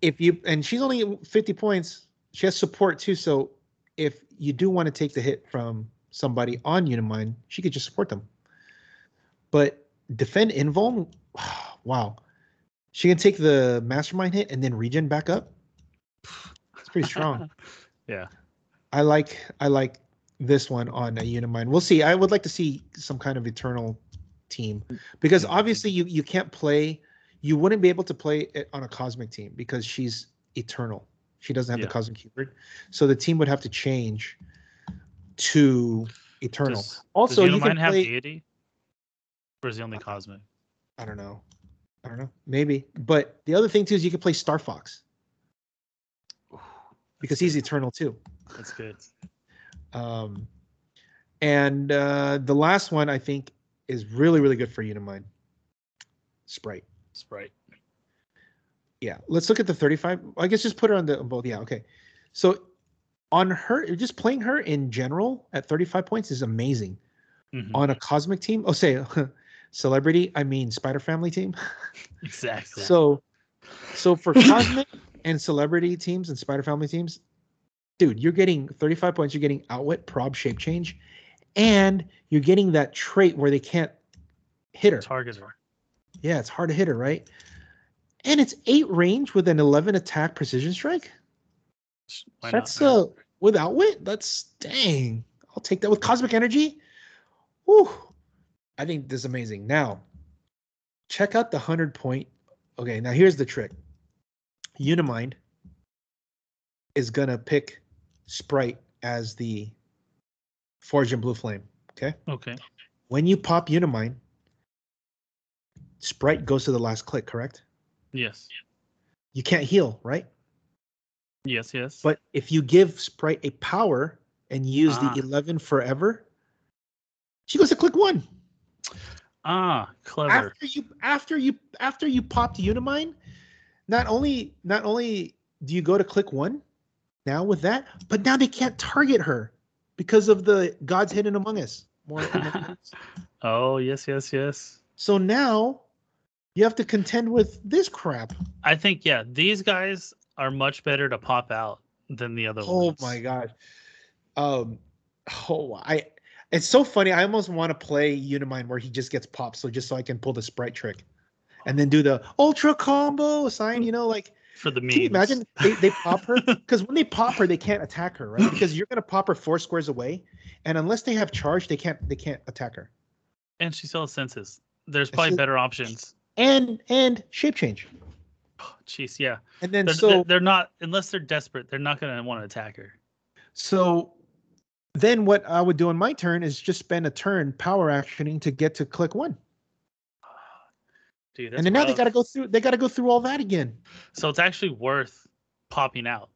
if you and she's only 50 points, she has support too. So if you do want to take the hit from somebody on Unimind, she could just support them. But defend invuln, wow. She can take the mastermind hit and then regen back up. It's pretty strong. yeah. I like I like this one on a Unimind. We'll see. I would like to see some kind of eternal team because Mhm. obviously you you can't play. You wouldn't be able to play it on a cosmic team because she's eternal. She doesn't have Yeah. the cousin keyword, so the team would have to change to eternal. Does, also, does you can have play. deity? Or is he only cosmic? I don't know. I don't know. Maybe. But the other thing too is you can play Starfox because he's eternal too. That's good. Um, and uh, the last one I think is really really good for Unimind. Sprite. Sprite. Yeah. Let's look at the 35. I guess just put her on the both. Yeah. Okay. So on her, just playing her in general at 35 points is amazing. Mhm. On a cosmic team, oh say celebrity, I mean Spider Family team. Exactly. So, so for cosmic and celebrity teams and Spider Family teams, dude, you're getting 35 points. You're getting outwit, prob, shape change, and you're getting that trait where they can't hit her. target her. Yeah, it's hard to hit her, right? And it's eight range with an 11 attack precision strike. Why That's not? uh with outwit. That's dang. I'll take that with cosmic energy. Whew. I think this is amazing. Now, check out the hundred point. Okay, now here's the trick. Unimind is gonna pick Sprite as the Forge and Blue Flame. Okay. Okay. When you pop Unimind, Sprite goes to the last click, correct? Yes. You can't heal, right? Yes. Yes. But if you give Sprite a power and use Ah. the 11 forever, she goes to click one. ah, clever. After you after you after you popped Unimind, not only not only do you go to click one now with that, but now they can't target her because of the gods hidden among us. More Among Us. oh yes, yes, yes. so now you have to contend with this crap. I think yeah, these guys are much better to pop out than the other Oh ones. Oh my god. Um oh I it's so funny. I almost want to play Unimind where he just gets popped, so just so I can pull the sprite trick. And then do the ultra combo sign, you know, like For the memes. can you imagine they, they pop her? Because when they pop her, they can't attack her, right? Because you're gonna pop her four squares away. And unless they have charge, they can't they can't attack her. And she still has senses. There's probably she- better options. And and shape change. Oh, jeez, yeah. And then They're, so they're, not unless they're desperate. They're not going to want to attack her. So then what I would do on my turn is just spend a turn power actioning to get to click one. Dude, and then now they gotta go through they gotta go through all that again. So it's actually worth popping out.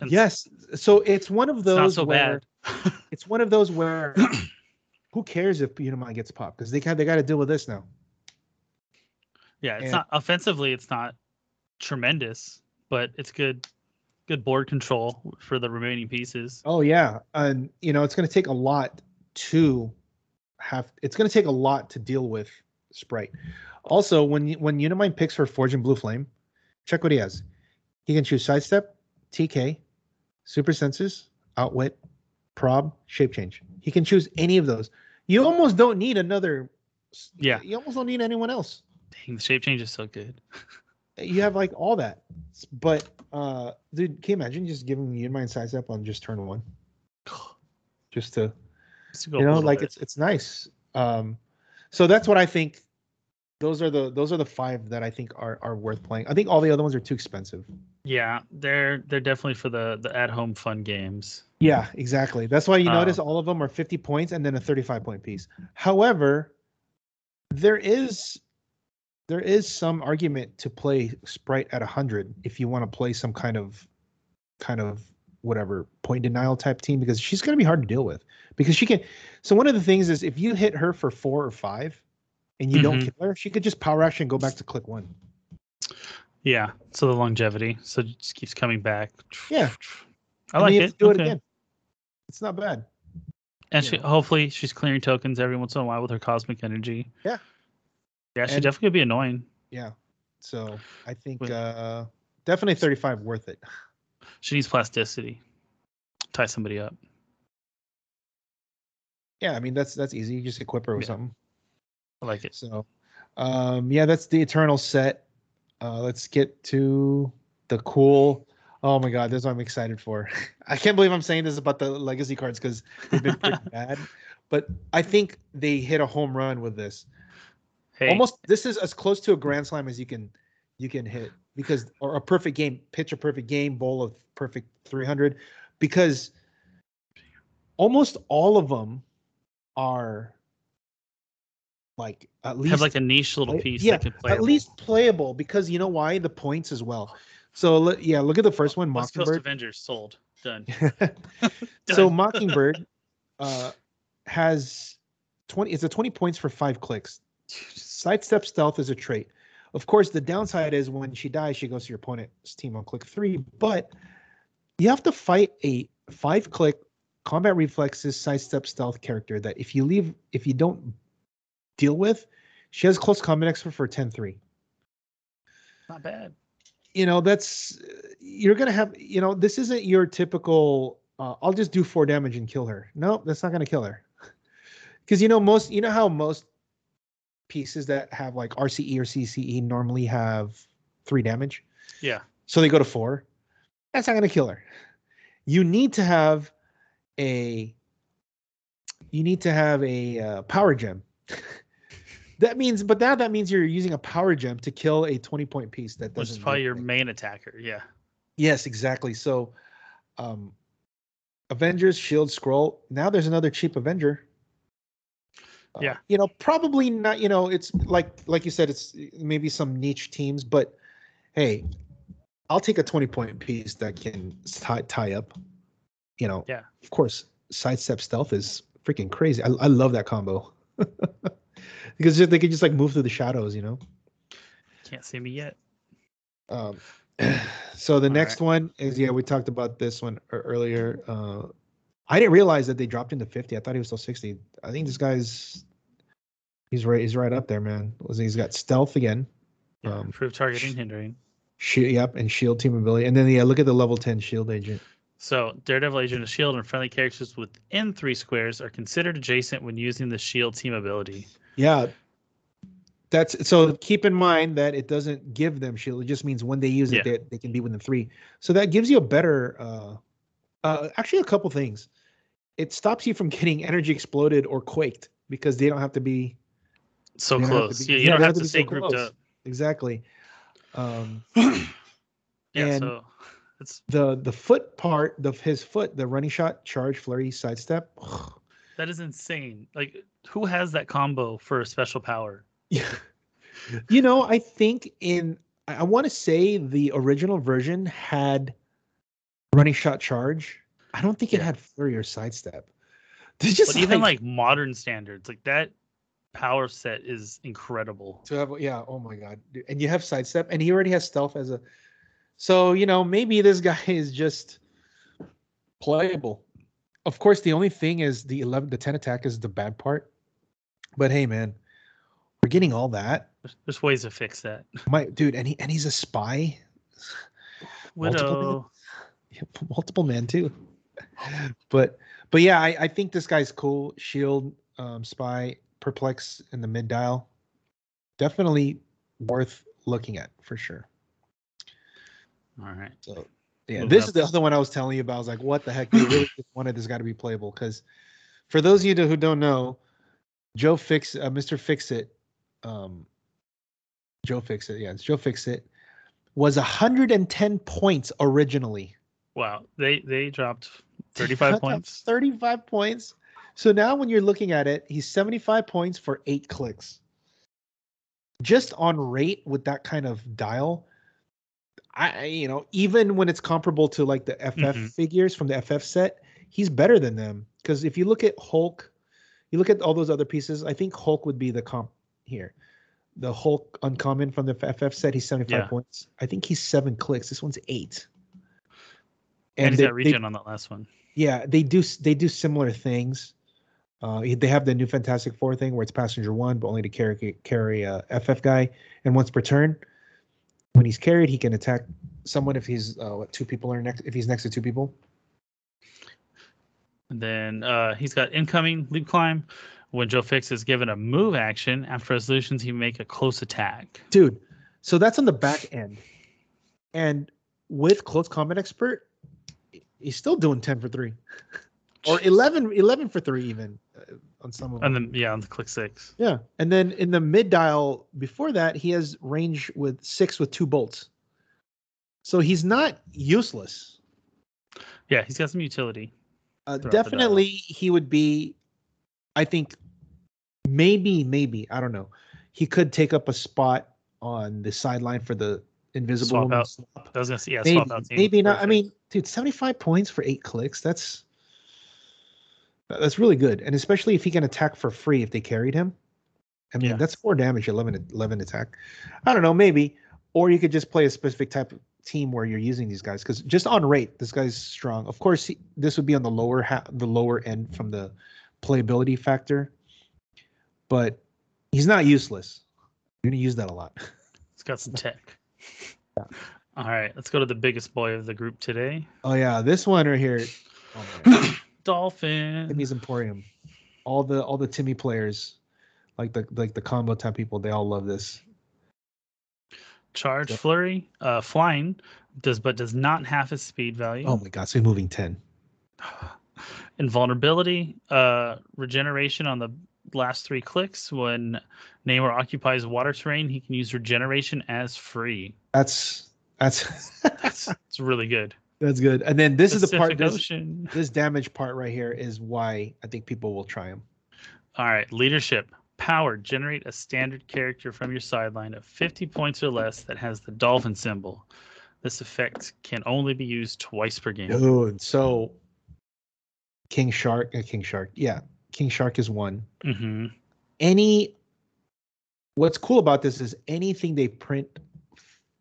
And Yes. So it's one of it's not those so where bad. it's one of those where who cares if Unimind gets popped? Because they got they gotta deal with this now. Yeah, it's and- not offensively. It's not tremendous, but it's good. Good board control for the remaining pieces. Oh yeah. And you know, it's gonna take a lot to have it's gonna take a lot to deal with sprite. Also, when when Unimind picks for Forge and Blue Flame, check what he has. He can choose sidestep, TK, super senses, outwit, prob, shape change. He can choose any of those. You almost don't need another. Yeah. You almost don't need anyone else. Dang, the shape change is so good. You have like all that. But uh dude, can you imagine just giving Unimind up on just turn one? Just to Just to go you know like bit. it's it's nice um so that's what i think those are the those are the five that i think are are worth playing i think all the other ones are too expensive yeah, they're they're definitely for the the at home fun games. yeah exactly that's why you Um, notice all of them are 50 points and then a 35 point piece however there is there is some argument to play sprite at 100 if you want to play some kind of kind of whatever point denial type team because she's going to be hard to deal with because she can so one of the things is if you hit her for four or five and you don't Mhm. kill her she could just power action and go back to click one Yeah, so the longevity, so it just keeps coming back. Yeah. I And like it. to do it again it's not bad And you she, hopefully she's clearing tokens every once in a while with her cosmic energy. Yeah. Yeah, she And- definitely be annoying. yeah so i think uh definitely 35 worth it She needs plasticity. Tie somebody up. yeah i mean that's that's easy you just equip her with Yeah. something I like it. So, um, yeah, that's the Eternal set. Uh, let's get to the cool. Oh my God, this is what I'm excited for. I can't believe I'm saying this about the legacy cards because they've been pretty bad, but I think they hit a home run with this. Hey, Almost, this is as close to a grand slam as you can you can hit because or a perfect game, pitch a perfect game, bowl of perfect 300, because almost all of them are like at least have like a niche little piece yeah, that can play. at least playable because you know why the points as well. So yeah, look at the first one, West Coast Avengers sold. Done. so Mockingbird uh, has twenty. It's a twenty points for five clicks. Sidestep stealth is a trait. Of course, the downside is when she dies, she goes to your opponent's team on click three. But you have to fight a five click combat reflexes sidestep stealth character that if you leave, if you don't deal with, she has close combat expert for 10-3. Not bad. you know that's you're gonna have you know this isn't your typical uh, i'll just do four damage and kill her no that's not gonna kill her because you know most you know how most pieces that have like rce or cce normally have three damage Yeah. so they go to four that's not gonna kill her you need to have a you need to have a uh, power gem that means but now that means you're using a power gem to kill a 20 point piece that Which doesn't is probably your anything. main attacker. Yeah. Yes, exactly. So, um, Avengers Shield Scroll. Now there's another cheap Avenger. Uh, Yeah. You know, probably not. You know, it's like like you said, it's maybe some niche teams, but hey, I'll take a 20 point piece that can tie tie up. You know. Yeah. Of course, sidestep stealth is freaking crazy. I I love that combo. because they can just like move through the shadows, you know. Can't see me yet. Um, so the All next one is yeah, we talked about this one earlier. Uh, I didn't realize that they dropped into 50. I thought he was still 60. I think this guy's he's right. He's right up there, man. He's got stealth again, Yeah. Um, Improve targeting, hindering. shield, yep, and shield team ability, and then yeah, look at the level 10 shield agent. So, Daredevil Agent of Shield and friendly characters within three squares are considered adjacent when using the Shield team ability. Yeah. That's so keep in mind that it doesn't give them shield. It just means when they use it, Yeah. they, they can be within three. So that gives you a better uh uh actually a couple things. It stops you from getting energy exploded or quaked because they don't have to be So They don't have to close. be- yeah, you don't have have to to stay so grouped close. up. exactly. Um Yeah, And- so it's the the foot part of his foot, the running shot, charge, flurry, sidestep. that is insane. Like, who has that combo for a special power? Yeah. You know, I think in I want to say the original version had running shot charge. I don't think it Yeah. had flurry or sidestep. They just But even like modern standards, like that power set is incredible. to have yeah, oh my god. dude. And you have sidestep and he already has stealth as a so you know, maybe this guy is just playable. Of course, the only thing is the 11 the 10 attack is the bad part. But hey man, We're getting all that. There's, there's ways to fix that. My dude, and he and he's a spy. Widow. Multiple, multiple man too. But but yeah, I, I think this guy's cool. Shield, um, spy, perplex in the mid dial. Definitely worth looking at for sure. All right. So yeah, Moving this up. is the other one I was telling you about. I was like, what the heck? They really just wanted this guy to be playable because for those of you who don't know, Joe Fix, uh, Mr. Fix It, um, Joe Fix It, yeah, it's Joe Fix It, was 110 points originally. Wow. They they dropped 35 points. 35 points. So now when you're looking at it, he's 75 points for eight clicks. Just on rate with that kind of dial, I you know, even when it's comparable to like the FF Mhm. figures from the FF set, he's better than them. Because if you look at Hulk, you look at all those other pieces, I think Hulk would be the comp here. The Hulk uncommon from the FF set, he's 75 Yeah. points. I think he's seven clicks. This one's eight. And, he's they- got they- regen on that last one. Yeah, they do they do similar things. Uh, they have the new Fantastic Four thing where it's passenger one, but only to carry carry a FF guy, and once per turn, when he's carried, he can attack someone if he's uh, what two people are next if he's next to two people. And then uh, he's got incoming leap climb. When Joe Fix is given a move action after resolutions, he make a close attack. Dude, so that's on the back end, and with close combat expert, he's still doing ten for three, or 11, 11 for three even uh, on some of them. And then yeah, on the click six. Yeah, and then in the mid dial before that, he has range with six with two bolts. So he's not useless. Yeah, he's got some utility. Uh, Throughout the dial. definitely, he would be. I think maybe, maybe I don't know. He could take up a spot on the sideline for the invisible Swap woman out. swap. I was gonna say yeah, Maybe, swap out maybe not. I mean, dude, seventy-five points for eight clicks. That's that's really good, and especially if he can attack for free if they carried him. I mean, Yeah. that's four damage, 11, 11 attack. I don't know, maybe, or you could just play a specific type of team where you're using these guys because just on rate, this guy's strong. Of course, he, this would be on the lower ha- the lower end from the playability factor, but he's not useless. You're gonna use that a lot. It's got some tech. All right, let's go to the biggest boy of the group today. Oh yeah, this one right here. Oh. Dolphin. Timmy's Emporium. All the all the Timmy players, like the like the combo type people, they all love this. Charge Yep. flurry. Uh, flying does but does not have his speed value. Oh my god, so he's moving ten. Invulnerability. Uh, regeneration on the last three clicks. When Namor occupies water terrain, he can use regeneration as free. That's that's that's, it's really good. that's good. And then this is the part. This, Ocean. this damage part right here is why I think people will try him. All right, leadership. Power. Generate a standard character from your sideline of 50 points or less that has the dolphin symbol. This effect can only be used twice per game. Dude, so King Shark, uh, King Shark, yeah, King Shark is one. hmm Any, what's cool about this is anything they print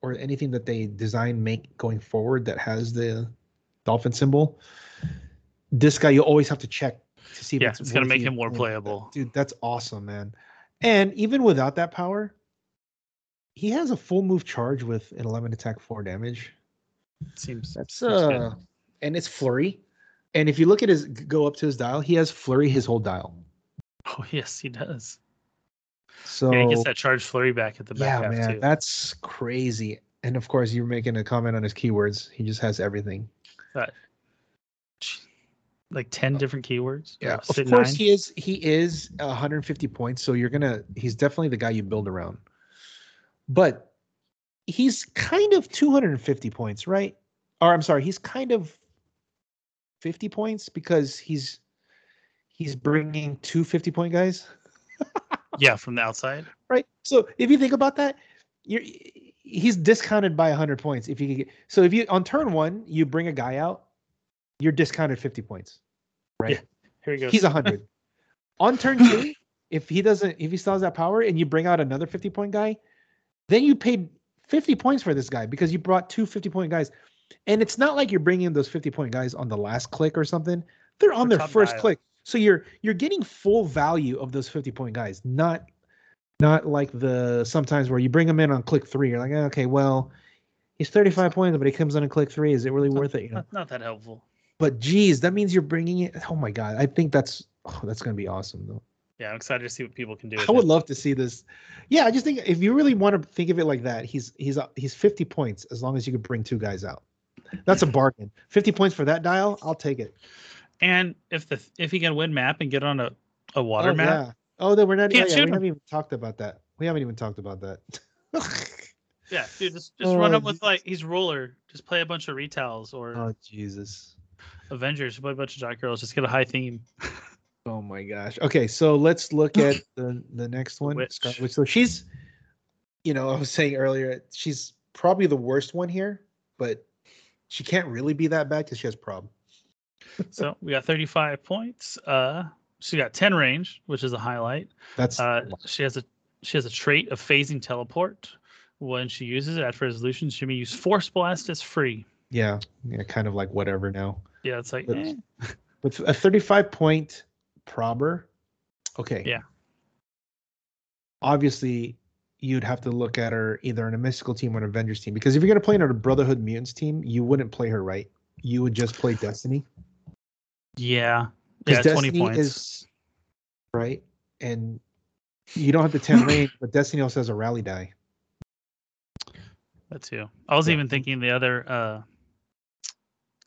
or anything that they design make going forward that has the dolphin symbol. This guy, you always have to check to see if Yeah, it's, it's gonna make him more playable. Dude, that's awesome, man. And even without that power, he has a full move charge with an 11 attack, four damage. Seems That's seems good. uh, and it's flurry. And if you look at his go up to his dial, he has flurry his whole dial. Oh yes, he does. So yeah, he gets that charge flurry back at the back yeah, man, too. that's crazy. And of course, you're making a comment on his keywords. He just has everything. like ten oh. different keywords. Yeah, of course nine? he is. He is 150 points, so you're gonna. He's definitely the guy you build around. But he's kind of 250 points, right? Or I'm sorry, he's kind of 50 points because he's he's bringing two 50 point guys, Yeah, from the outside. right? So if you think about that, you're he's discounted by 100 points if you can get. So if you on turn one you bring a guy out, you're discounted 50 points, right? Yeah. Here he goes. he's 100 on turn two if he doesn't if he still has that power and you bring out another 50 point guy then you paid 50 points for this guy because you brought two 50 point guys and it's not like you're bringing those 50 point guys on the last click or something they're on their first dial. click so you're you're getting full value of those 50 point guys not Not like the sometimes where you bring him in on click three. You're like, "Eh, okay, well, he's 35 points, but he comes in on click three. Is it really worth it? You know. Not, not that helpful. But geez, that means you're bringing it. Oh my god, I think that's oh, that's gonna be awesome though. Yeah, I'm excited to see what people can do. I would love to see this. Yeah, I just think if you really want to think of it like that, he's he's uh, he's 50 points as long as you could bring two guys out. That's a bargain. 50 points for that dial, I'll take it. And if the if he can win map and get on a, a water oh, map, Yeah. Oh, then we're not. Yeah, we haven't even talked about that. We haven't even talked about that. yeah, dude, just just oh, run Oh, up with like he's roller. Just play a bunch of retails or oh Jesus. Avengers. Play a bunch of Jack girls. Just get a high theme. Oh my gosh. Okay, so let's look at the the next one. Witch. Witch. So she's, you know, I was saying earlier, she's probably the worst one here, but she can't really be that bad because she has prob. So we got 35 points. Uh, she got 10 range, which is a highlight. That's Uh, she has a she has a trait of phasing teleport. When she uses it after resolution, she may use Force Blast as free. yeah, yeah, kind of like whatever now. Yeah, it's like But- eh. With a 35 point prober, okay. Yeah. Obviously, you'd have to look at her either in a mystical team or an Avengers team because if you're gonna play in a Brotherhood Mutants team, you wouldn't play her right. You would just play Destiny. Yeah, yeah, 20 Destiny points. is right, and you don't have the 10 range, but Destiny also has a rally die. That too. I was Yeah. even thinking the other uh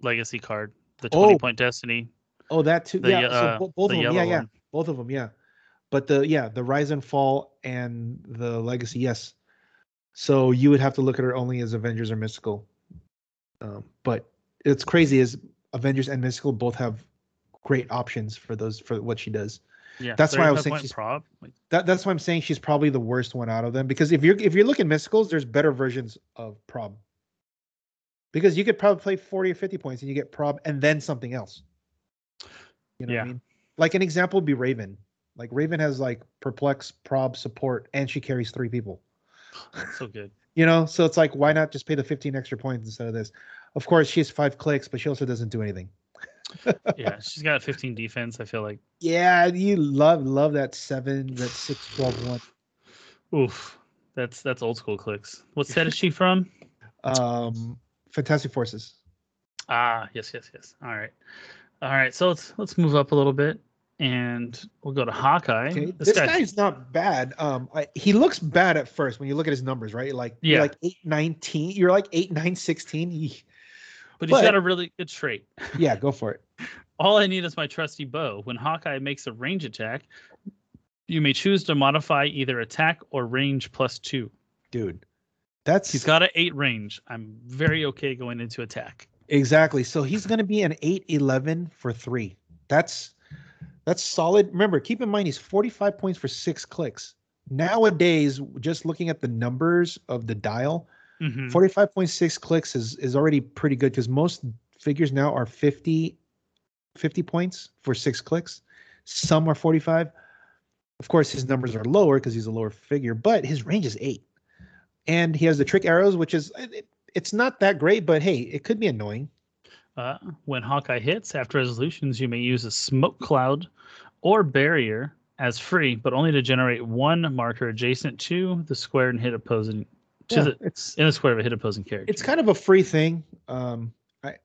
legacy card, the 20 Oh. point destiny. Oh, that too. The, yeah, uh, so both the of them. Yeah, yeah, one. both of them. Yeah, but the yeah the rise and fall and the legacy. Yes. So you would have to look at her only as Avengers or Mystical. Um, but it's crazy is Avengers and Mystical both have great options for those for what she does. Yeah. That's why I was saying she's- prob. That that's why I'm saying she's probably the worst one out of them because if you're if you're looking Mysticals, there's better versions of Prob. Because you could probably play 40 or 50 points and you get Prob and then something else. You know what Yeah. I mean? Like an example would be Raven. Like Raven has like perplex, prob, support, and she carries three people. so good. You know, so it's like why not just pay the 15 extra points instead of this? Of course, she has five clicks, but she also doesn't do anything. Yeah, she's got 15 defense. I feel like. Yeah, you love love that seven, that six, 12, one. Oof. That's that's old school clicks. What set is she from? Um, Fantastic Forces. Ah, yes, yes, yes. All right, all right. So let's let's move up a little bit, and we'll go to Hawkeye. Okay, This, this, guy, guy's not bad. Um, I, he looks bad at first when you look at his numbers, right? Like, you're Yeah. like eight nineteen. You're like eight, nine, 16. He- but he's but- got a really good trait. yeah, go for it. All I need is my trusty bow. When Hawkeye makes a range attack, you may choose to modify either attack or range plus two. Dude, that's He's got an eight range. I'm very okay going into attack. exactly. So he's going to be an eight eleven for three. That's that's solid. Remember, keep in mind he's 45 points for six clicks. Nowadays, just looking at the numbers of the dial, Mhm. 45.6 clicks is is already pretty good because most figures now are 50 50 points for six clicks. Some are 45 of course his numbers are lower because he's a lower figure but his range is eight. And he has the trick arrows which is it, it's not that great but hey it could be annoying. Uh, when Hawkeye hits, after resolutions, you may use a smoke cloud or barrier as free, but only to generate one marker adjacent to the square and hit opposing to Yeah, the it's in the square of a hit opposing character. it's kind of a free thing um I,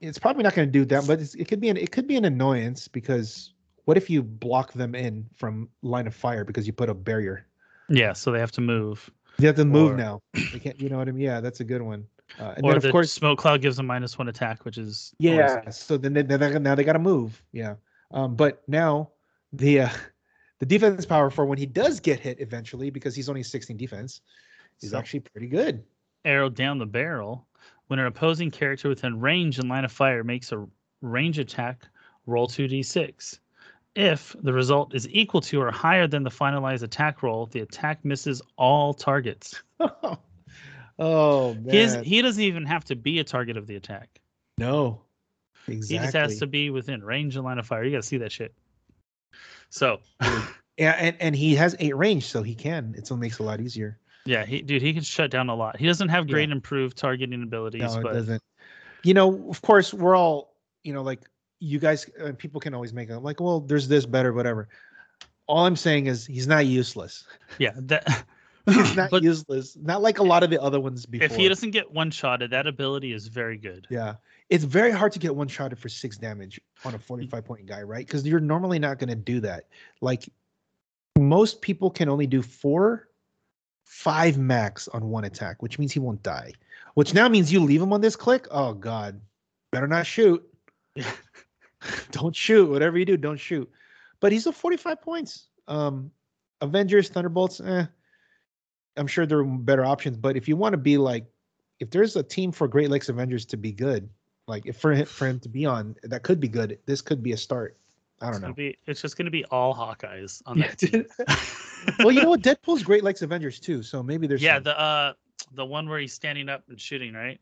it's probably not going to do that but it's, it could be an it could be an annoyance because what if you block them in from line of fire because you put a barrier yeah, so they have to move. They have to move Or- now. They can't. You know what I mean? Yeah, that's a good one. Uh, and or then of the course, smoke cloud gives them minus one attack, which is yeah. good. So then they, they, now they got to move. Yeah. Um, but now the uh, the defense power for when he does get hit eventually because he's only 16 defense is So- actually pretty good. arrow down the barrel. When an opposing character within range and line of fire makes a range attack, roll 2d6. If the result is equal to or higher than the finalized attack roll, the attack misses all targets. oh man. His, he doesn't even have to be a target of the attack. no. Exactly. He just has to be within range and line of fire. You got to see that shit. So, Yeah, and, and he has eight range, so he can. It still makes it a lot easier. Yeah, he, dude, he can shut down a lot. He doesn't have Yeah. great improved targeting abilities, No, it but doesn't. You know, of course, we're all, you know, like you guys, uh, people can always make it like, well, there's this better, whatever. all I'm saying is he's not useless. Yeah, that. He's not but useless. Not like a lot of the other ones before. if he doesn't get one shotted, that ability is very good. yeah, it's very hard to get one shotted for six damage on a 45 point guy, right? Because you're normally not going to do that. Like most people can only do four, five max on one attack, which means he won't die. Which now means you leave him on this click. Oh God, better not shoot. Don't shoot. Whatever you do, don't shoot. But he's at 45 points. Um, Avengers, Thunderbolts, eh. I'm sure there are better options. But if you want to be like, if there's a team for Great Lakes Avengers to be good, like if for him, for him to be on, that could be good. This could be a start. I don't gonna know. be, it's just going to be all Hawkeyes on Yeah, that team. well, you know what? Deadpool's Great Lakes Avengers too. So maybe there's yeah, some- the uh, the one where he's standing up and shooting, right?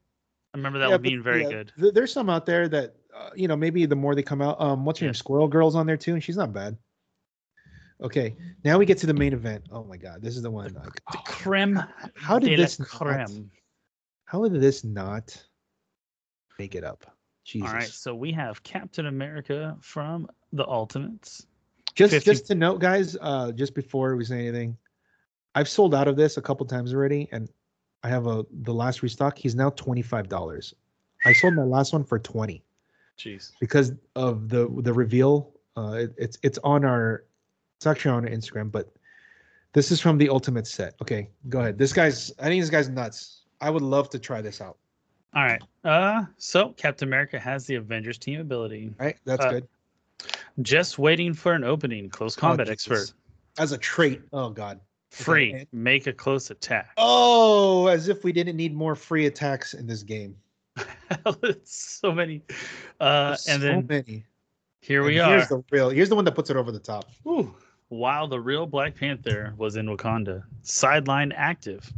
I remember that Yeah, one being very yeah, good. th- there's some out there that uh, you know maybe the more they come out. Um, what's her Yeah. name? Squirrel Girl's on there too, and she's not bad. Okay, now we get to the main event. Oh my god, this is the one. like, The creme. how de did this not, creme. how did this not make it up? Jesus. All right, so we have Captain America from the Ultimates. just 50 just to note, guys, uh, just before we say anything, I've sold out of this a couple times already, and I have a the last restock. He's now twenty five dollars. I sold my last one for twenty. Jeez. because of the the reveal. Uh, it, it's it's on our it's actually on our Instagram, but this is from the Ultimate set. Okay, go ahead. This guy's I think this guy's nuts. I would love to try this out. All right. Uh, so Captain America has the Avengers team ability. Right, that's Uh, good. Just waiting for an opening. Close combat expert. As a trait. Oh God. Free. Make a close attack. Oh, as if we didn't need more free attacks in this game. so many. Uh, and so then many. here we And are. Here's the real. Here's the one that puts it over the top. Ooh. While the real Black Panther was in Wakanda, sideline active.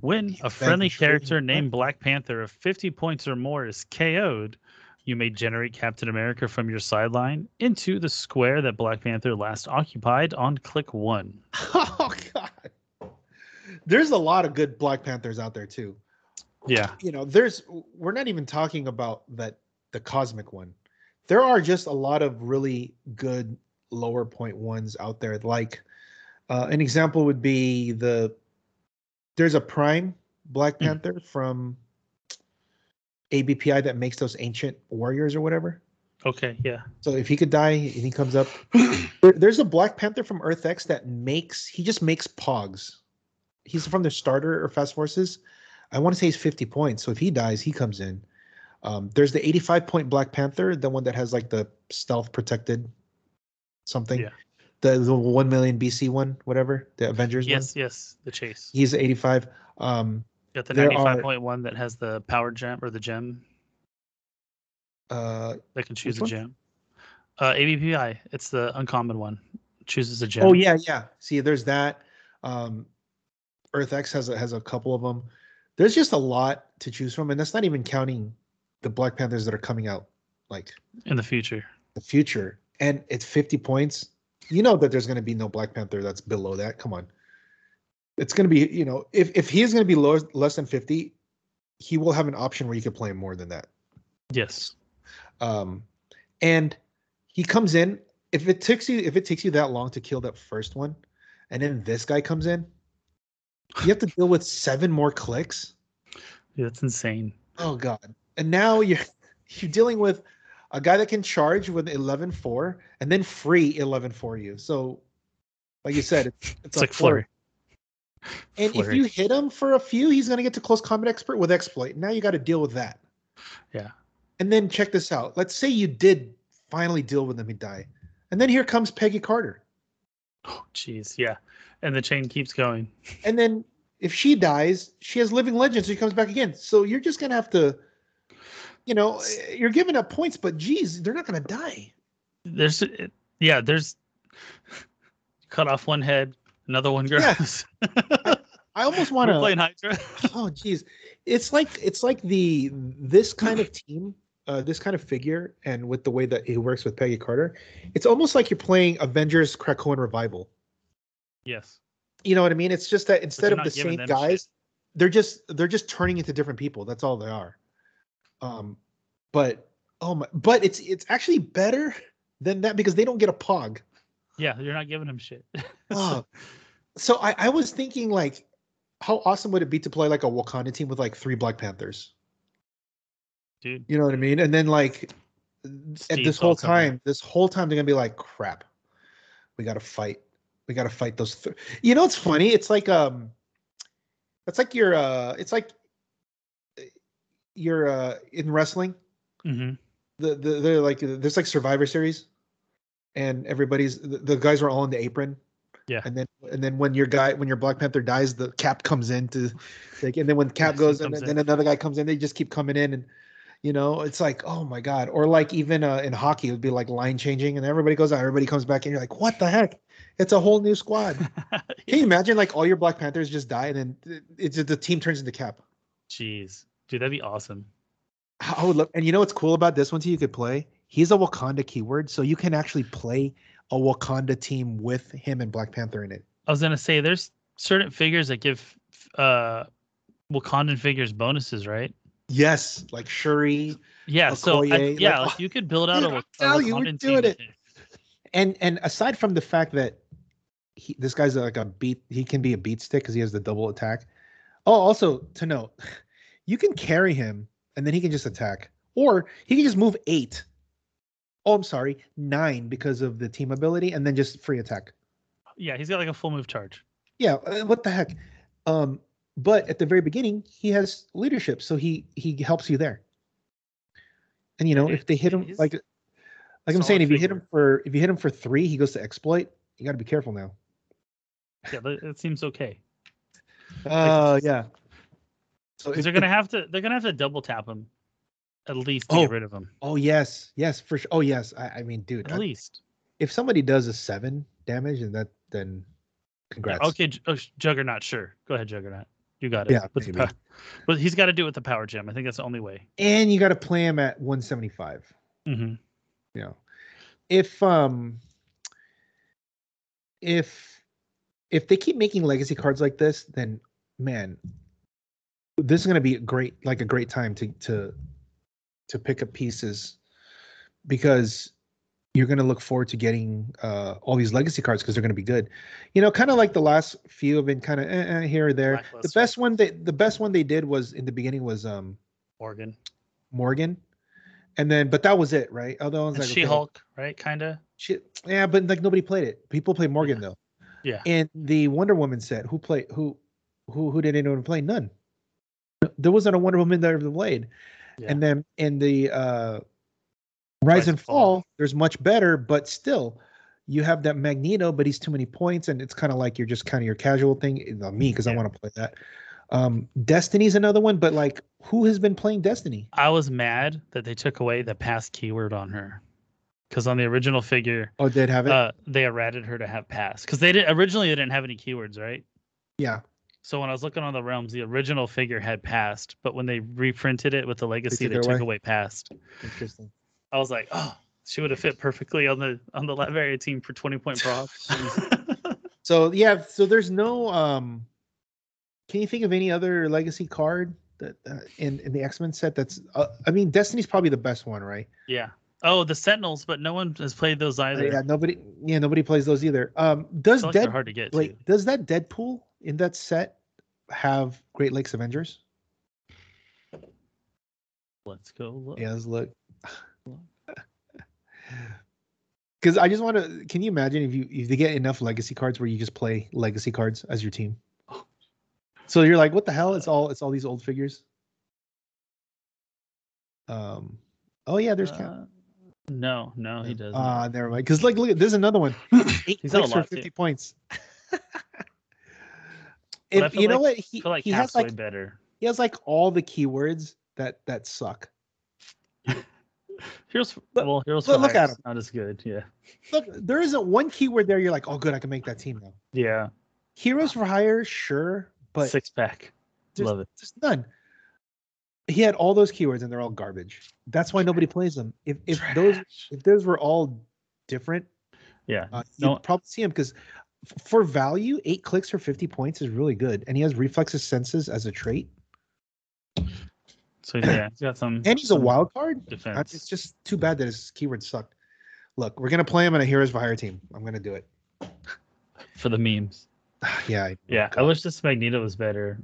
When a friendly character named Black Panther of 50 points or more is KO'd, you may generate Captain America from your sideline into the square that Black Panther last occupied on click one. Oh God. There's a lot of good Black Panthers out there too. Yeah. you know there's we're not even talking about that the cosmic one there are just a lot of really good lower point ones out there like uh, an example would be the there's a prime black Hmm. panther from abpi that makes those ancient warriors or whatever Okay. Yeah. so if he could die and he comes up there, there's a black panther from earth x that makes he just makes pogs he's from the starter or fast forces i want to say he's 50 points so if he dies he comes in um, there's the 85 point black panther the one that has like the stealth protected something Yeah. the, the 1 million bc one whatever the avengers one Yes. Yes. The chase. he's 85 um Got the there are- 95.1 that has the power gem or the gem uh that can choose a one? gem. Uh, ABPI. It's the uncommon one. Chooses a gem. Oh yeah, yeah. See, there's that. Um, Earth X has a, has a couple of them. There's just a lot to choose from, and that's not even counting the Black Panthers that are coming out like In the future. the future. And it's 50 points. You know that there's going to be no Black Panther that's below that. Come on, it's going to be you know if if he is going to be lower less than 50, he will have an option where you could play him more than that. Yes. um and he comes in if it takes you if it takes you that long to kill that first one and then this guy comes in you have to deal with seven more clicks Yeah, that's insane. oh god and now you're you're dealing with a guy that can charge with 11 4 and then free 11 for you so like you said it's, it's, It's like flurry. Flurry. and if you hit him for a few he's going to get to close combat expert with exploit now you got to deal with that Yeah. And then check this out. Let's say you did finally deal with him and die. And then here comes Peggy Carter. Oh, jeez. Yeah. And the chain keeps going. And then if she dies, she has living legends. She comes back again. So you're just gonna have to, you know, you're giving up points, but geez, they're not gonna die. There's, yeah, there's cut off one head, another one Yeah. grows. I almost want to. playing Hydra. Oh, geez, it's like it's like the this kind of team, uh, this kind of figure, and with the way that he works with Peggy Carter, it's almost like you're playing Avengers Krakoan Revival. yes. You know what I mean? It's just that instead of the same guys, shit. they're just they're just turning into different people. That's all they are. Um, but oh my, but it's it's actually better than that because they don't get a pog. Yeah, you're not giving him shit. Oh. so I, I was thinking like, how awesome would it be to play like a Wakanda team with like three Black Panthers? Dude, You know what I mean? And then like at this whole time, this whole time they're gonna be like, crap, we gotta fight. We gotta fight those. Th-. You know what's funny? It's like um, it's like you're uh, it's like you're uh in wrestling. Mhm. The the they're like there's like Survivor Series, and everybody's the, the guys are all in the apron. Yeah. And then and then when your guy when your Black Panther dies, the cap comes in to like, and then when Cap goes and then in. another guy comes in, they just keep coming in and. You know, it's like, oh my god, or like even uh, in hockey, it would be like line changing, and everybody goes out, everybody comes back, and you're like, what the heck? It's a whole new squad. Can you imagine like all your Black Panthers just die, and then it's just the team turns into Cap? Jeez, dude, that'd be awesome. I would love, and you know what's cool about this one too? You could play. He's a Wakanda keyword, so you can actually play a Wakanda team with him and Black Panther in it. I was gonna say there's certain figures that give uh Wakandan figures bonuses, right? Yes, like Shuri, Yeah, so I, yeah, like, like, you could build out a, a you, Wakandan doing team it. and and aside from the fact that he, this guy's like a beat, he can be a beat stick because he has the double attack. Oh, also to note, you can carry him and then he can just attack, or he can just move eight. Oh, I'm sorry, nine because of the team ability, and then just free attack. Yeah, he's got like a full move charge. Yeah, uh, what the heck? Um, but at the very beginning, he has leadership, so he he helps you there. And you know, Yeah, if they hit him like like I'm saying, if you hit him for if you hit him for three, he goes to exploit. You got to be careful now. Yeah, that, seems okay. Oh yeah. So if they're gonna have to they're gonna have to double tap him at least Oh, get rid of him. oh yes, yes for sure. Oh yes, I, I mean, dude, At I- least. if somebody does a seven damage, and that then congrats. Okay, oh, Juggernaut, sure. Go ahead, Juggernaut. You got it. Yeah, With maybe. but he's got to do it with the power gem. I think that's the only way. And you got to play him at 175. hmm you know if um if if they keep making legacy cards like this then man this is going to be a great like a great time to to to pick up pieces because you're going to look forward to getting uh all these legacy cards because they're going to be good you know kind of like the last few have been kind of eh, eh, here or there the best one they the best one they did was in the beginning was um Morgan. morgan and then but that was it right other ones like okay, She Hulk, right? Kinda. Shit. Yeah, but like nobody played it. People played Morgan though. Yeah. And the Wonder Woman set, who played who who who did anyone play? None. There wasn't a Wonder Woman that ever played. Yeah. And then in the uh Rise, and Fall, there's much better, but still you have that Magneto, but he's too many points, and it's kind of like you're just kind of your casual thing. Not me, because I want to play that. Um Destiny's another one, but like who has been playing Destiny? I was mad that they took away the pass keyword on her. Because on the original figure, Oh, did have it? uh, they errated her to have pass. Because they did originally they didn't have any keywords, right? yeah. So when I was looking on the realms, the original figure had passed, but when they reprinted it with the legacy, took they it took away? away passed. Interesting. I was like, oh, she would have fit perfectly on the on the Latveria team for twenty point props. So yeah, so there's no um can you think of any other legacy card that uh, in in the X-Men set that's uh, I mean Destiny's probably the best one, right? yeah. Oh, the Sentinels, but no one has played those Uh, either. yeah, nobody yeah, nobody plays those either. Um does like Dead hard to get. wait, to. does that Deadpool in that set have Great Lakes Avengers? Let's go look. Yeah, let's look. Cuz I just want to can you imagine if you if they get enough legacy cards where you just play legacy cards as your team? So you're like, what the hell? It's all it's all these old figures. Um. Oh yeah, there's. Uh, no, no, he doesn't. Ah, never mind. Because like, look, at there's another one. Eight He's got a clicks for lot, too. fifty points. I if feel you know like- what he, like he has like better. he has like all the keywords that that suck. Heroes, Look- well, Heroes look- look at Hire's him. Not as good. Yeah. Look, there isn't one keyword there. You're like, oh, good, I can make that team now. Yeah. Heroes for hire, sure, but Six pack. there's, Love it. there's none. He had all those keywords and they're all garbage. That's why nobody plays them. If if those if those were all different, Yeah. uh, No- you'd probably see him because for value, eight clicks for 50 points is really good. And he has reflexes senses as a trait. So yeah, he's got some. And he's a wild card. Defense. It's just too bad that his keywords sucked. Look, we're gonna play him in a Heroes for Hire team. I'm gonna do it. For the memes. yeah. I- Yeah, I wish this Magneto was better.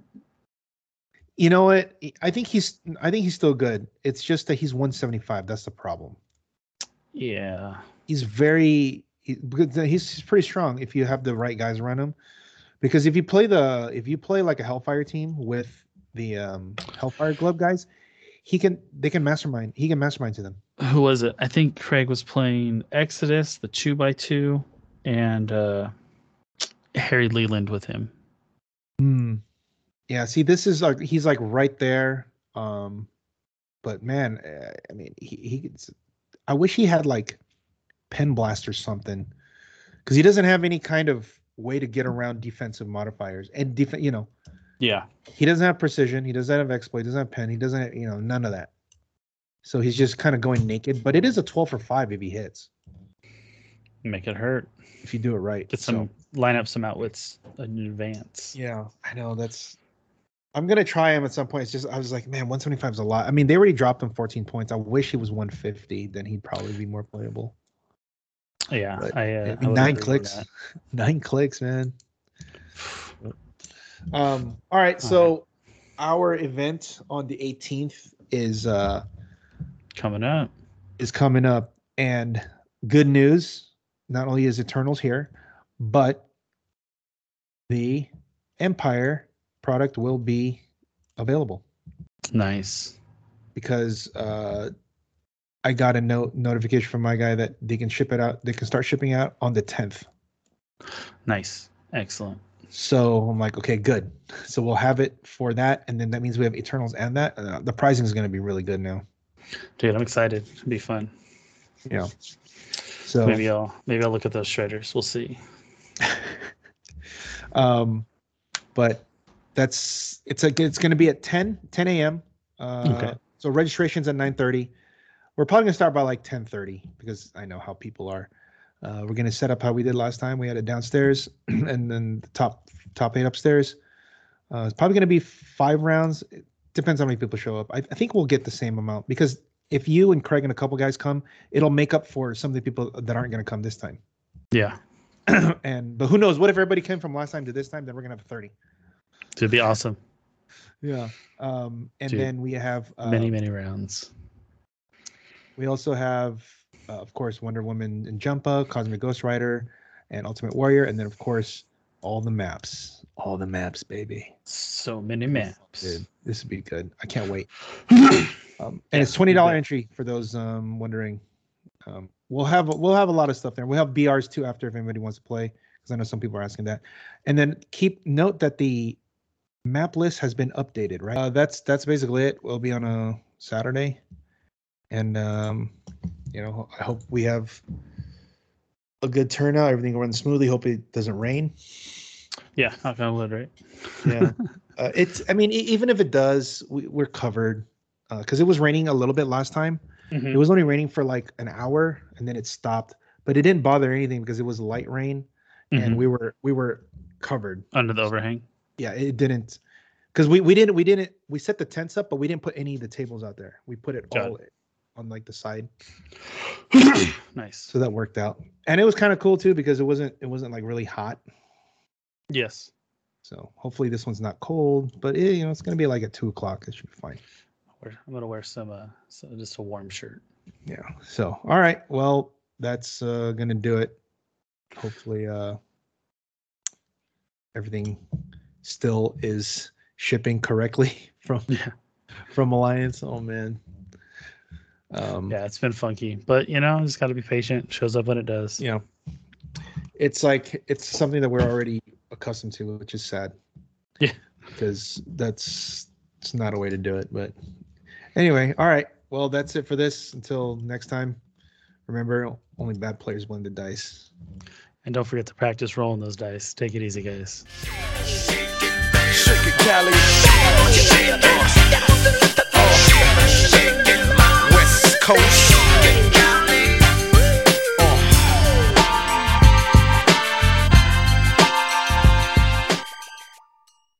You know what? I think he's I think he's still good. It's just that he's 175. That's the problem. Yeah. He's very he, he's he's pretty strong if you have the right guys around him. Because if you play the if you play like a Hellfire team with the um Hellfire Club guys, he can they can mastermind. He can mastermind to them. Who was it? I think Craig was playing Exodus, the two by two, and uh Harry Leland with him. Hmm. Yeah. See, this is like he's like right there. Um, but man, uh, I mean, he he. Gets, I wish he had like pen blast or something, because he doesn't have any kind of way to get around defensive modifiers and def- You know, Yeah. he doesn't have precision. He doesn't have exploit. He doesn't have pen. He doesn't. Have, you know, none of that. So he's just kind of going naked. But it is a twelve for five if he hits. Make it hurt. If you do it right. Get So- some line up some outwits in advance. Yeah, I know that's. I'm gonna try him at some point. It's just I was like, man, 175 is a lot. I mean, they already dropped him 14 points. I wish he was 150. Then he'd probably be more playable. Yeah. But, I, uh, I I nine clicks, nine clicks, man. Um. All right, so our event on the 18th is uh Coming up. is coming up, and good news. Not only is Eternals here, but the Empyre product will be available. Nice. because uh, I got a note notification from my guy that they can ship it out. They can start shipping out on the 10th. Nice. Excellent. So I'm like, okay, good. So we'll have it for that, and then that means we have Eternals and that. Uh, the pricing is going to be really good now. Dude, I'm excited. It'll be fun. Yeah. So Maybe I'll maybe I'll look at those shredders. We'll see. um, but that's it's like it's going to be at 10 10 a.m. Uh, Okay. So registration's at 9:30. We're probably going to start by like 10:30 because I know how people are. Uh, we're going to set up how we did last time. We had it downstairs and then the top top eight upstairs. Uh, it's probably going to be five rounds. It depends how many people show up. I, I think we'll get the same amount because if you and Craig and a couple guys come, it'll make up for some of the people that aren't going to come this time. Yeah. and but who knows? What if everybody came from last time to this time? Then we're gonna have 30. It'd be awesome. Yeah. Um, and Dude, then we have uh, many, many rounds. We also have uh, of course Wonder Woman and Jumpa, Cosmic Ghost Rider, and Ultimate Warrior, and then of course all the maps. All the maps, baby. So many maps. Dude, this would be good. I can't wait. Um, and it's twenty dollar entry for those um, wondering. Um, we'll have we'll have a lot of stuff there. We'll have BRs too after if anybody wants to play because I know some people are asking that. And then keep note that the map list has been updated. Right. Uh, that's that's basically it. We'll be on a Saturday, and um, you know I hope we have a good turnout. Everything runs smoothly. Hope it doesn't rain. knock on wood, right? Yeah. uh, it's. I mean, even if it does, we, we're covered because it was raining a little bit last time. Mhm. It was only raining for like an hour and then it stopped, but it didn't bother anything because it was light rain and Mhm. we were we were covered. Under the overhang. Yeah, it didn't because we we didn't we didn't we set the tents up, but we didn't put any of the tables out there. We put it Got all on like the side, nice. so that worked out. And it was kind of cool too because it wasn't it wasn't like really hot. Yes. So hopefully this one's not cold, but it, you know it's gonna be like at two o'clock. It should be fine. I'm gonna wear some uh so just a warm shirt. Yeah. So all right. Well, that's uh gonna do it. Hopefully uh everything still is shipping correctly from Yeah. from Alliance. Oh man. Um Yeah, it's been funky. But you know, just gotta be patient. Shows up when it does. Yeah, it's like it's something that we're already accustomed to, which is sad. Yeah. Because that's it's not a way to do it. But anyway, all right. Well, that's it for this. Until next time. Remember, only bad players win the dice. And don't forget to practice rolling those dice. Take it easy, guys. Shake it, Cali. coast.